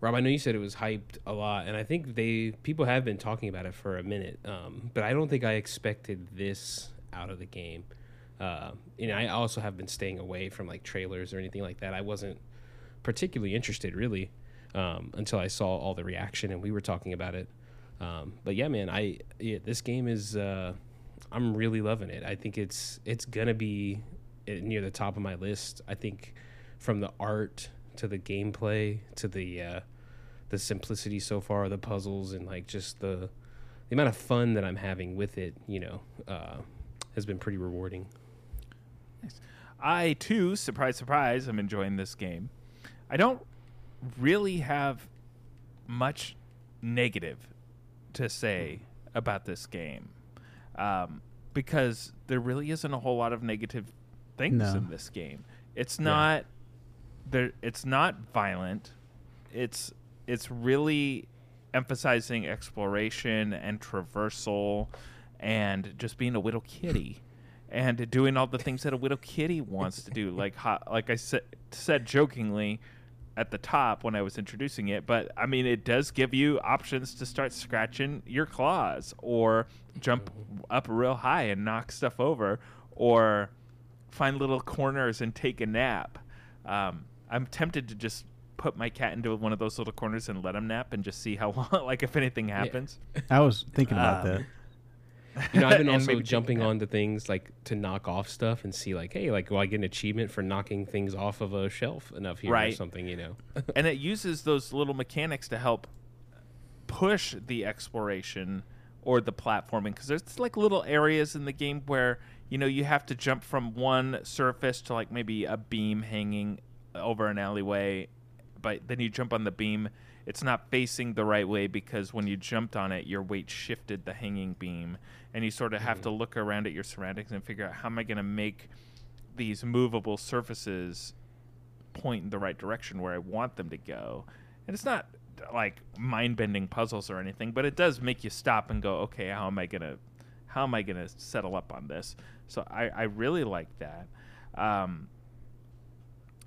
Speaker 3: Rob. I know you said it was hyped a lot, and I think they people have been talking about it for a minute. Um, but I don't think I expected this out of the game. Uh, and I also have been staying away from like trailers or anything like that. I wasn't particularly interested really um, until I saw all the reaction and we were talking about it. Um, but yeah, man, I yeah, this game is uh, I'm really loving it. I think it's it's gonna be uh, near the top of my list. I think from the art to the gameplay to the uh, the simplicity so far, the puzzles and like just the the amount of fun that I'm having with it, you know, uh, has been pretty rewarding.
Speaker 1: I too, surprise, surprise, I'm enjoying this game. I don't really have much negative to say about this game um, because there really isn't a whole lot of negative things
Speaker 2: No.
Speaker 1: in this game. It's not there. It's not violent. It's it's really emphasizing exploration and traversal and just being a little kitty and doing all the things that a little kitty wants to do like ho- like I said said jokingly at the top when I was introducing it but I mean it does give you options to start scratching your claws or jump up real high and knock stuff over or find little corners and take a nap um, I'm tempted to just put my cat into one of those little corners and let him nap and just see how long like if anything happens
Speaker 2: I was thinking about
Speaker 1: Um,
Speaker 2: that.
Speaker 3: You know, I've been also
Speaker 1: maybe take a
Speaker 3: jumping
Speaker 1: nap.
Speaker 3: onto things like to knock off stuff and see like, hey, like, will I get an achievement for knocking things off of a shelf enough here or something? You know,
Speaker 1: and it uses those little mechanics to help push the exploration or the platforming because there's like little areas in the game where you know you have to jump from one surface to like maybe a beam hanging over an alleyway but then you jump on the beam it's not facing the right way because when you jumped on it your weight shifted the hanging beam and you sort of have to look around at your surroundings and figure out how am i going to make these movable surfaces point in the right direction where I want them to go. And it's not like mind-bending puzzles or anything, but it does make you stop and go, okay, how am I gonna, how am I gonna settle up on this? So I, I really like that. Um,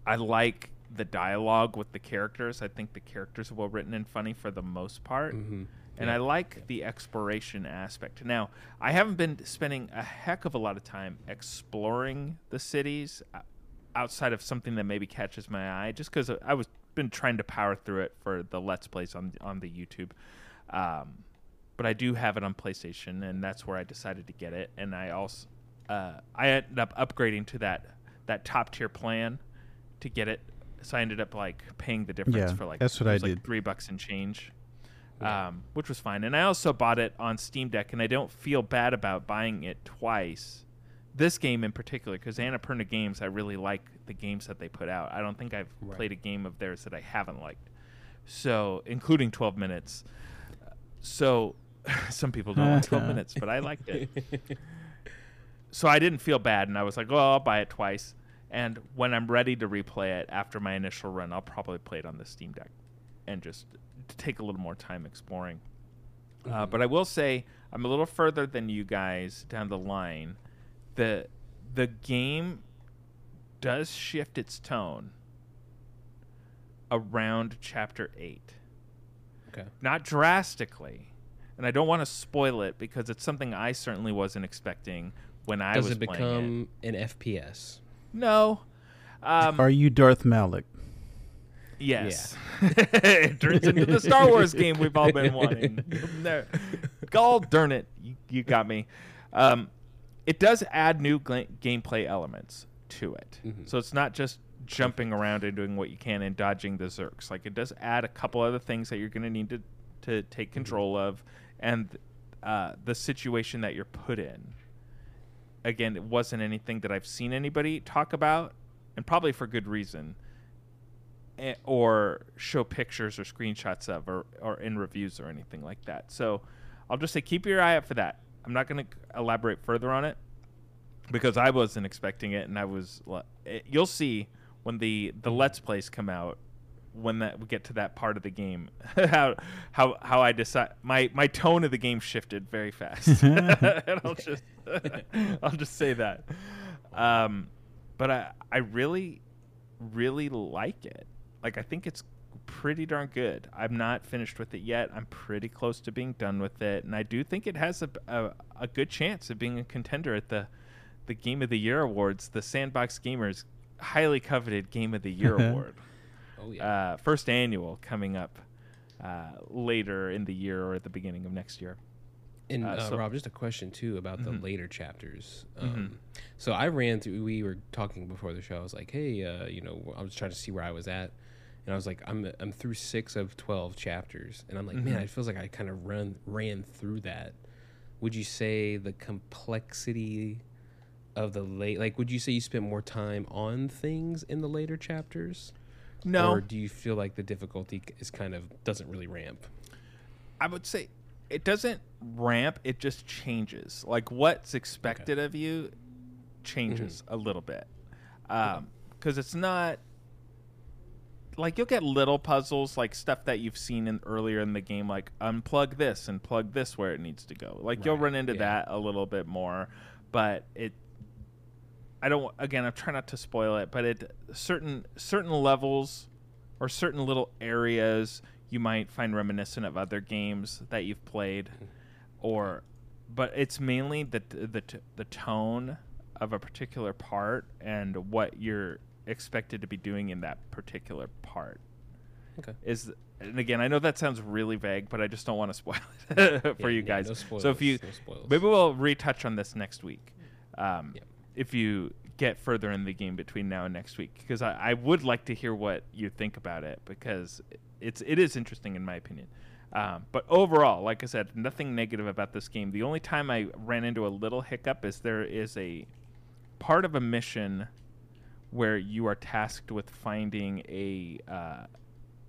Speaker 1: I like the dialogue with the characters. I think the characters are well written and funny for the most part.
Speaker 3: Mhm.
Speaker 1: And I like the exploration aspect. Now, I haven't been spending a heck of a lot of time exploring the cities uh, outside of something that maybe catches my eye, just because I was been trying to power through it for the Let's Plays on on the YouTube. Um, but I do have it on PlayStation, and that's where I decided to get it. And I also uh, I ended up upgrading to that that top tier plan to get it. So I ended up like paying the difference
Speaker 2: Yeah,
Speaker 1: for like
Speaker 2: that's what I
Speaker 1: like,
Speaker 2: did.
Speaker 1: three bucks and change, um, which was fine. And I also bought it on Steam Deck, and I don't feel bad about buying it twice this game in particular, because Annapurna Games, I really like the games that they put out. I don't think I've
Speaker 3: Right.
Speaker 1: played a game of theirs that I haven't liked. So, including 12 minutes. So, some people don't like 12 minutes, but I liked it. So I didn't feel bad, and I was like, "Oh, I'll buy it twice." And when I'm ready to replay it after my initial run, I'll probably play it on the Steam Deck and just to take a little more time exploring. Uh, but I will say I'm a little further than you guys down the line. the The game does shift its tone around Chapter Eight
Speaker 3: Okay.
Speaker 1: not drastically. And I don't want to spoil it because it's something I certainly wasn't expecting when I
Speaker 3: Does
Speaker 1: was
Speaker 3: it
Speaker 1: playing
Speaker 3: become an FPS?
Speaker 1: It. No. Um,
Speaker 2: Are you Darth Malak?
Speaker 1: yes. it turns into the Star Wars game we've all been wanting. there. God darn it. You, you got me. Um, it does add new gla- gameplay elements to it.
Speaker 3: Mhm.
Speaker 1: So it's not just jumping around and doing what you can and dodging the zurks. Like it does add a couple other things that you're going to need to to take control of, and uh, the situation that you're put in. Again, it wasn't anything that I've seen anybody talk about, and probably for good reason, eh, or show pictures or screenshots of, or or in reviews or anything like that. So I'll just say keep your eye out for that. I'm not going to elaborate further on it because I wasn't expecting it, and I was. le- you'll see when the the let's plays come out when that we get to that part of the game how how how I decide my my tone of the game shifted very fast. and I'll just I'll just say that. Um, but I I really really like it. Like I think it's pretty darn good. I'm not finished with it yet. I'm pretty close to being done with it, and I do think it has a a, a good chance of being a contender at the the Game of the Year awards, the Sandbox Gamers highly coveted Game of the Year award.
Speaker 3: Oh yeah.
Speaker 1: Uh, first annual coming up uh, later in the year or at the beginning of next year.
Speaker 3: And
Speaker 1: Uh,
Speaker 3: uh,
Speaker 1: so-
Speaker 3: Rob, just a question too about the
Speaker 1: Mhm.
Speaker 3: later chapters.
Speaker 1: Mhm.
Speaker 3: Um, So I ran through. We were talking before the show. I was like, "Hey, uh, you know, I was trying to see where I was at," and I was like, "I'm I'm through six of twelve chapters," and I'm like, "Man,
Speaker 1: Mhm.
Speaker 3: it feels like I kind of run ran through that." Would you say the complexity of the late? Like, would you say you spent more time on things in the later chapters?
Speaker 1: No,
Speaker 3: Or do you feel like the difficulty is kind of doesn't really ramp?
Speaker 1: I would say it doesn't ramp. It just changes. Like what's expected of you changes mm-hmm. a little bit, because um, it's not like you'll get little puzzles like stuff that you've seen in earlier in the game, like unplug this and plug this where it needs to go. Like you'll run into
Speaker 3: yeah.
Speaker 1: that a little bit more, but it. I don't. Again, I'm trying not to spoil it, but at certain certain levels or certain little areas you might find reminiscent of other games that you've played, or, but it's mainly the the the tone of a particular part and what you're expected to be doing in that particular part
Speaker 3: Okay.
Speaker 1: is and again i know that sounds really vague but i just don't want to spoil it for
Speaker 3: Yeah,
Speaker 1: you
Speaker 3: yeah,
Speaker 1: guys
Speaker 3: no spoilers,
Speaker 1: so if you
Speaker 3: no
Speaker 1: maybe we'll retouch on this next week um,
Speaker 3: Yep.
Speaker 1: If you get further in the game between now and next week because I, I would like to hear what you think about it because it's it is interesting in my opinion um, but overall like i said nothing negative about this game the only time i ran into a little hiccup is there is a part of a mission where you are tasked with finding a uh,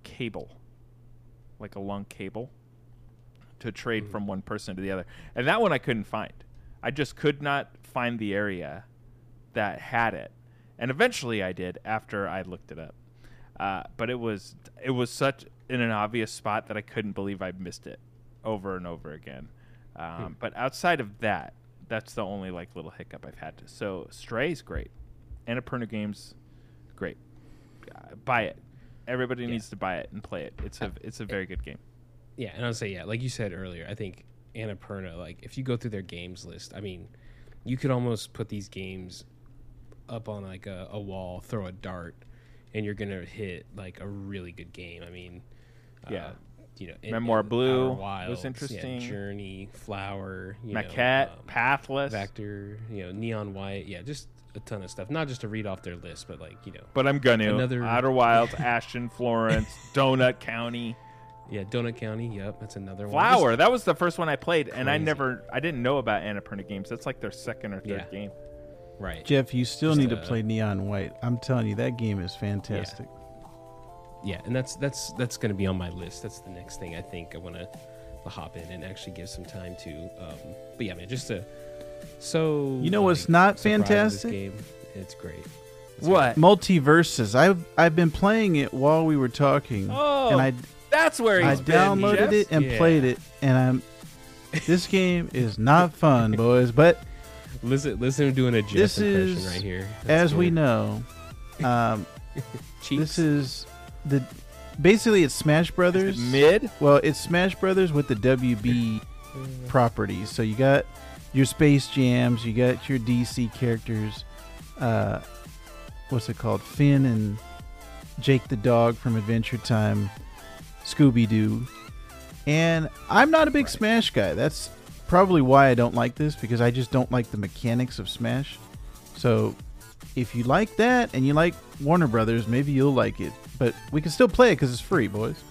Speaker 1: cable, like a long cable, to trade
Speaker 3: Mhm.
Speaker 1: from one person to the other. And that one I couldn't find. I just could not find the area that had it. And eventually I did after I looked it up. Uh, but it was it was such in an obvious spot that I couldn't believe I missed it over and over again. Um,
Speaker 3: Hmm.
Speaker 1: But outside of that, that's the only like little hiccup I've had. To. So Stray's great. Annapurna Games, great. Uh, buy it. Everybody
Speaker 3: Yeah.
Speaker 1: needs to buy it and play it. It's a it's a very good game.
Speaker 3: Yeah, and I'll say yeah, like you said earlier, I think Annapurna, like if you go through their games list, I mean, you could almost put these games up on like a, a wall, throw a dart, and you're gonna hit like a really good game. I mean,
Speaker 1: Yeah.
Speaker 3: uh, you know, in-
Speaker 1: Memoir
Speaker 3: in
Speaker 1: Blue
Speaker 3: Outer Wilds,
Speaker 1: was
Speaker 3: yeah,
Speaker 1: interesting.
Speaker 3: Journey, Flower, you
Speaker 1: Maquette,
Speaker 3: know, um,
Speaker 1: Pathless.
Speaker 3: Vactor, you know, Neon White, yeah, just a ton of stuff. Not just to read off their list, but like you know,
Speaker 1: But I'm gonna
Speaker 3: Another-
Speaker 1: Outer Wilds, Ashen, Florence, Donut County,
Speaker 3: yeah, Donut County, yep, that's another one.
Speaker 1: Flower. That was the first one I played, and I never, I didn't know about Annapurna Games. That's like their second or third
Speaker 3: Yeah.
Speaker 1: game.
Speaker 3: Right.
Speaker 2: Jeff, you still
Speaker 3: Just,
Speaker 2: need to
Speaker 3: uh,
Speaker 2: play Neon White. I'm telling you, that game is fantastic.
Speaker 3: Yeah, and that's that's that's going to be on my list. That's the next thing I think I want to hop in and actually give some time to. Um, but yeah, man, just to so
Speaker 2: You know what's not fantastic?
Speaker 3: This game. It's great. It's
Speaker 1: What?
Speaker 2: MultiVersus. I've I've been playing it while we were talking,
Speaker 1: Oh,
Speaker 2: and I
Speaker 1: that's where
Speaker 2: I
Speaker 1: he's been.
Speaker 2: downloaded
Speaker 1: Jeff.
Speaker 2: it and
Speaker 3: Yeah.
Speaker 2: played it, and I'm. This game is not fun, boys. But
Speaker 3: great. Listen, listen to doing a Jeff
Speaker 2: This
Speaker 3: impression
Speaker 2: is-
Speaker 3: right here. That's
Speaker 2: as we know, um, this is the basically it's Smash Brothers.
Speaker 1: mid.
Speaker 2: Well, it's Smash Brothers with the WB properties. So you got your Space Jams, you got your DC characters. Uh, what's it called? Finn and Jake the dog from Adventure Time, Scooby Doo. And I'm not a big
Speaker 1: Right.
Speaker 2: Smash guy. That's probably why I don't like this because I just don't like the mechanics of Smash. So if you like that and you like Warner Brothers, maybe you'll like it. But we can still play it because it's free, boys.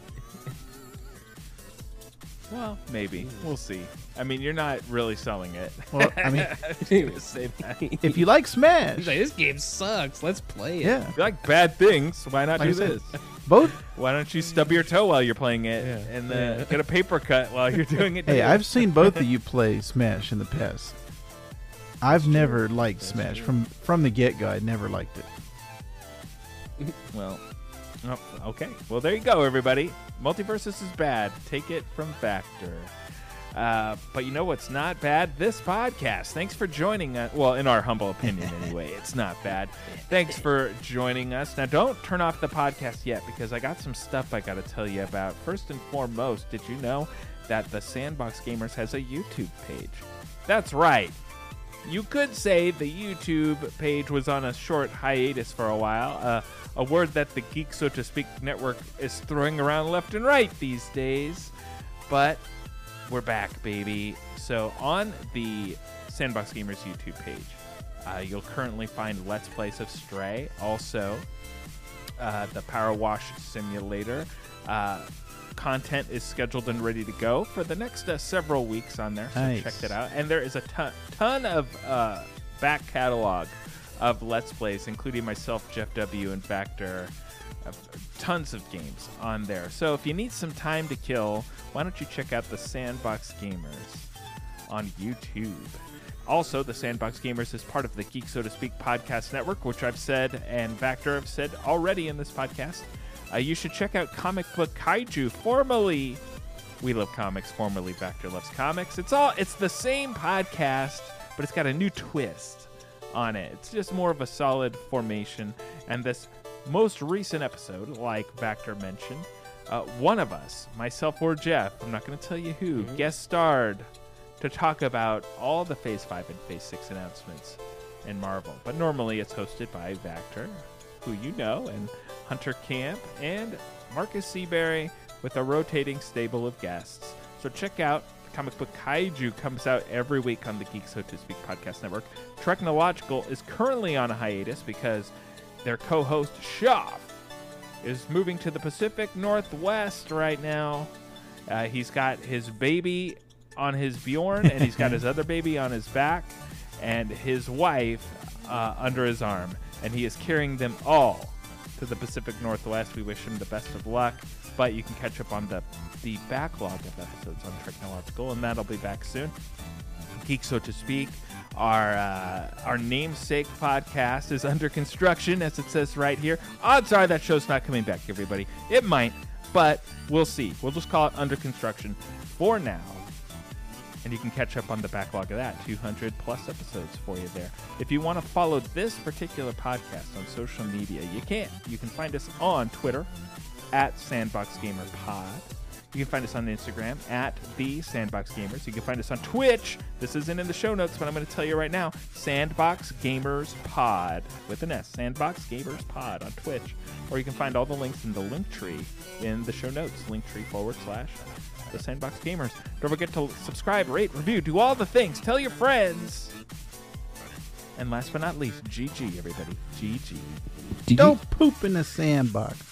Speaker 1: Well, maybe hmm. we'll see. I mean, you're not really selling it.
Speaker 2: Well, I mean,
Speaker 1: I say that. If
Speaker 2: if you like Smash,
Speaker 3: He's like, this game sucks. Let's play it.
Speaker 2: yeah, if
Speaker 1: you like bad things, why not
Speaker 2: Like
Speaker 1: do this?
Speaker 2: Both.
Speaker 1: Why don't you stub your toe while you're playing it
Speaker 3: Yeah.
Speaker 1: and then
Speaker 3: Yeah.
Speaker 1: get a paper cut while you're doing it?
Speaker 2: Hey,
Speaker 1: too?
Speaker 2: I've seen both of you play Smash in the past. I've never liked
Speaker 3: That's
Speaker 2: Smash
Speaker 3: true.
Speaker 2: from from the get go. I never liked it.
Speaker 1: Well, oh, okay. Well, there you go, everybody. Multiversus is bad. Take it from Vactor. Uh, but you know what's not bad? This podcast. Thanks for joining us. Well, in our humble opinion, anyway, it's not bad. Thanks for joining us. Now, don't turn off the podcast yet because I got some stuff I got to tell you about. First and foremost, did you know that the Sandbox Gamers has a YouTube page? That's right. You could say the YouTube page was on a short hiatus for a while, uh, a word that the Geek So to Speak network is throwing around left and right these days. But we're back, baby. So on the Sandbox Gamers YouTube page, uh, you'll currently find Let's Plays of Stray, also uh, the PowerWash Simulator. Uh, content is scheduled and ready to go for the next uh, several weeks on there, so
Speaker 2: Nice.
Speaker 1: check it out. And there is a ton, ton of uh, back catalog of Let's Plays, including myself, Jeff W. and Vactor. Tons of games on there. So if you need some time to kill, why don't you check out the Sandbox Gamers on YouTube? Also, the Sandbox Gamers is part of the Geek So to Speak podcast network, which I've said and Vactor have said already in this podcast. Uh, you should check out Comic Book Kaiju, formerly We Love Comics, formerly Vactor Loves Comics. It's all it's the same podcast, but it's got a new twist on it. It's just more of a solid formation. And this most recent episode, like Vactor mentioned, uh, one of us, myself or Jeff, I'm not going to tell you who, guest starred to talk about all the Phase 5 and Phase 6 announcements in Marvel. But normally it's hosted by Vactor, who you know, and Hunter Camp, and Marcus Seabury with a rotating stable of guests. So check out Comic Book Kaiju comes out every week on the Geek So to Speak podcast network. TREKnological is currently on a hiatus because their co-host Shoff is moving to the Pacific Northwest right now. Uh, he's got his baby on his Bjorn, and he's got his other baby on his back, and his wife uh, under his arm, and he is carrying them all to the Pacific Northwest. We wish him the best of luck, but you can catch up on the the backlog of episodes on TREKnological, and that'll be back soon. Geek, so to speak. Our uh, our namesake podcast is under construction, as it says right here. Odds are that show's not coming back, everybody. It might, but we'll see. We'll just call it under construction for now. And you can catch up on the backlog of that 200 plus episodes for you there. If you want to follow this particular podcast on social media, you can. You can find us on Twitter at Sandbox Gamer Pod. You can find us on Instagram at the Sandbox Gamers. You can find us on Twitch. This isn't in the show notes, but I'm going to tell you right now. Sandbox Gamers Pod with an S. Sandbox Gamers Pod on Twitch. Or you can find all the links in the link tree in the show notes. Link tree forward slash the Sandbox Gamers. Don't forget to subscribe, rate, review, do all the things. Tell your friends. And last but not least, GG, everybody. GG.
Speaker 2: Don't poop in the sandbox.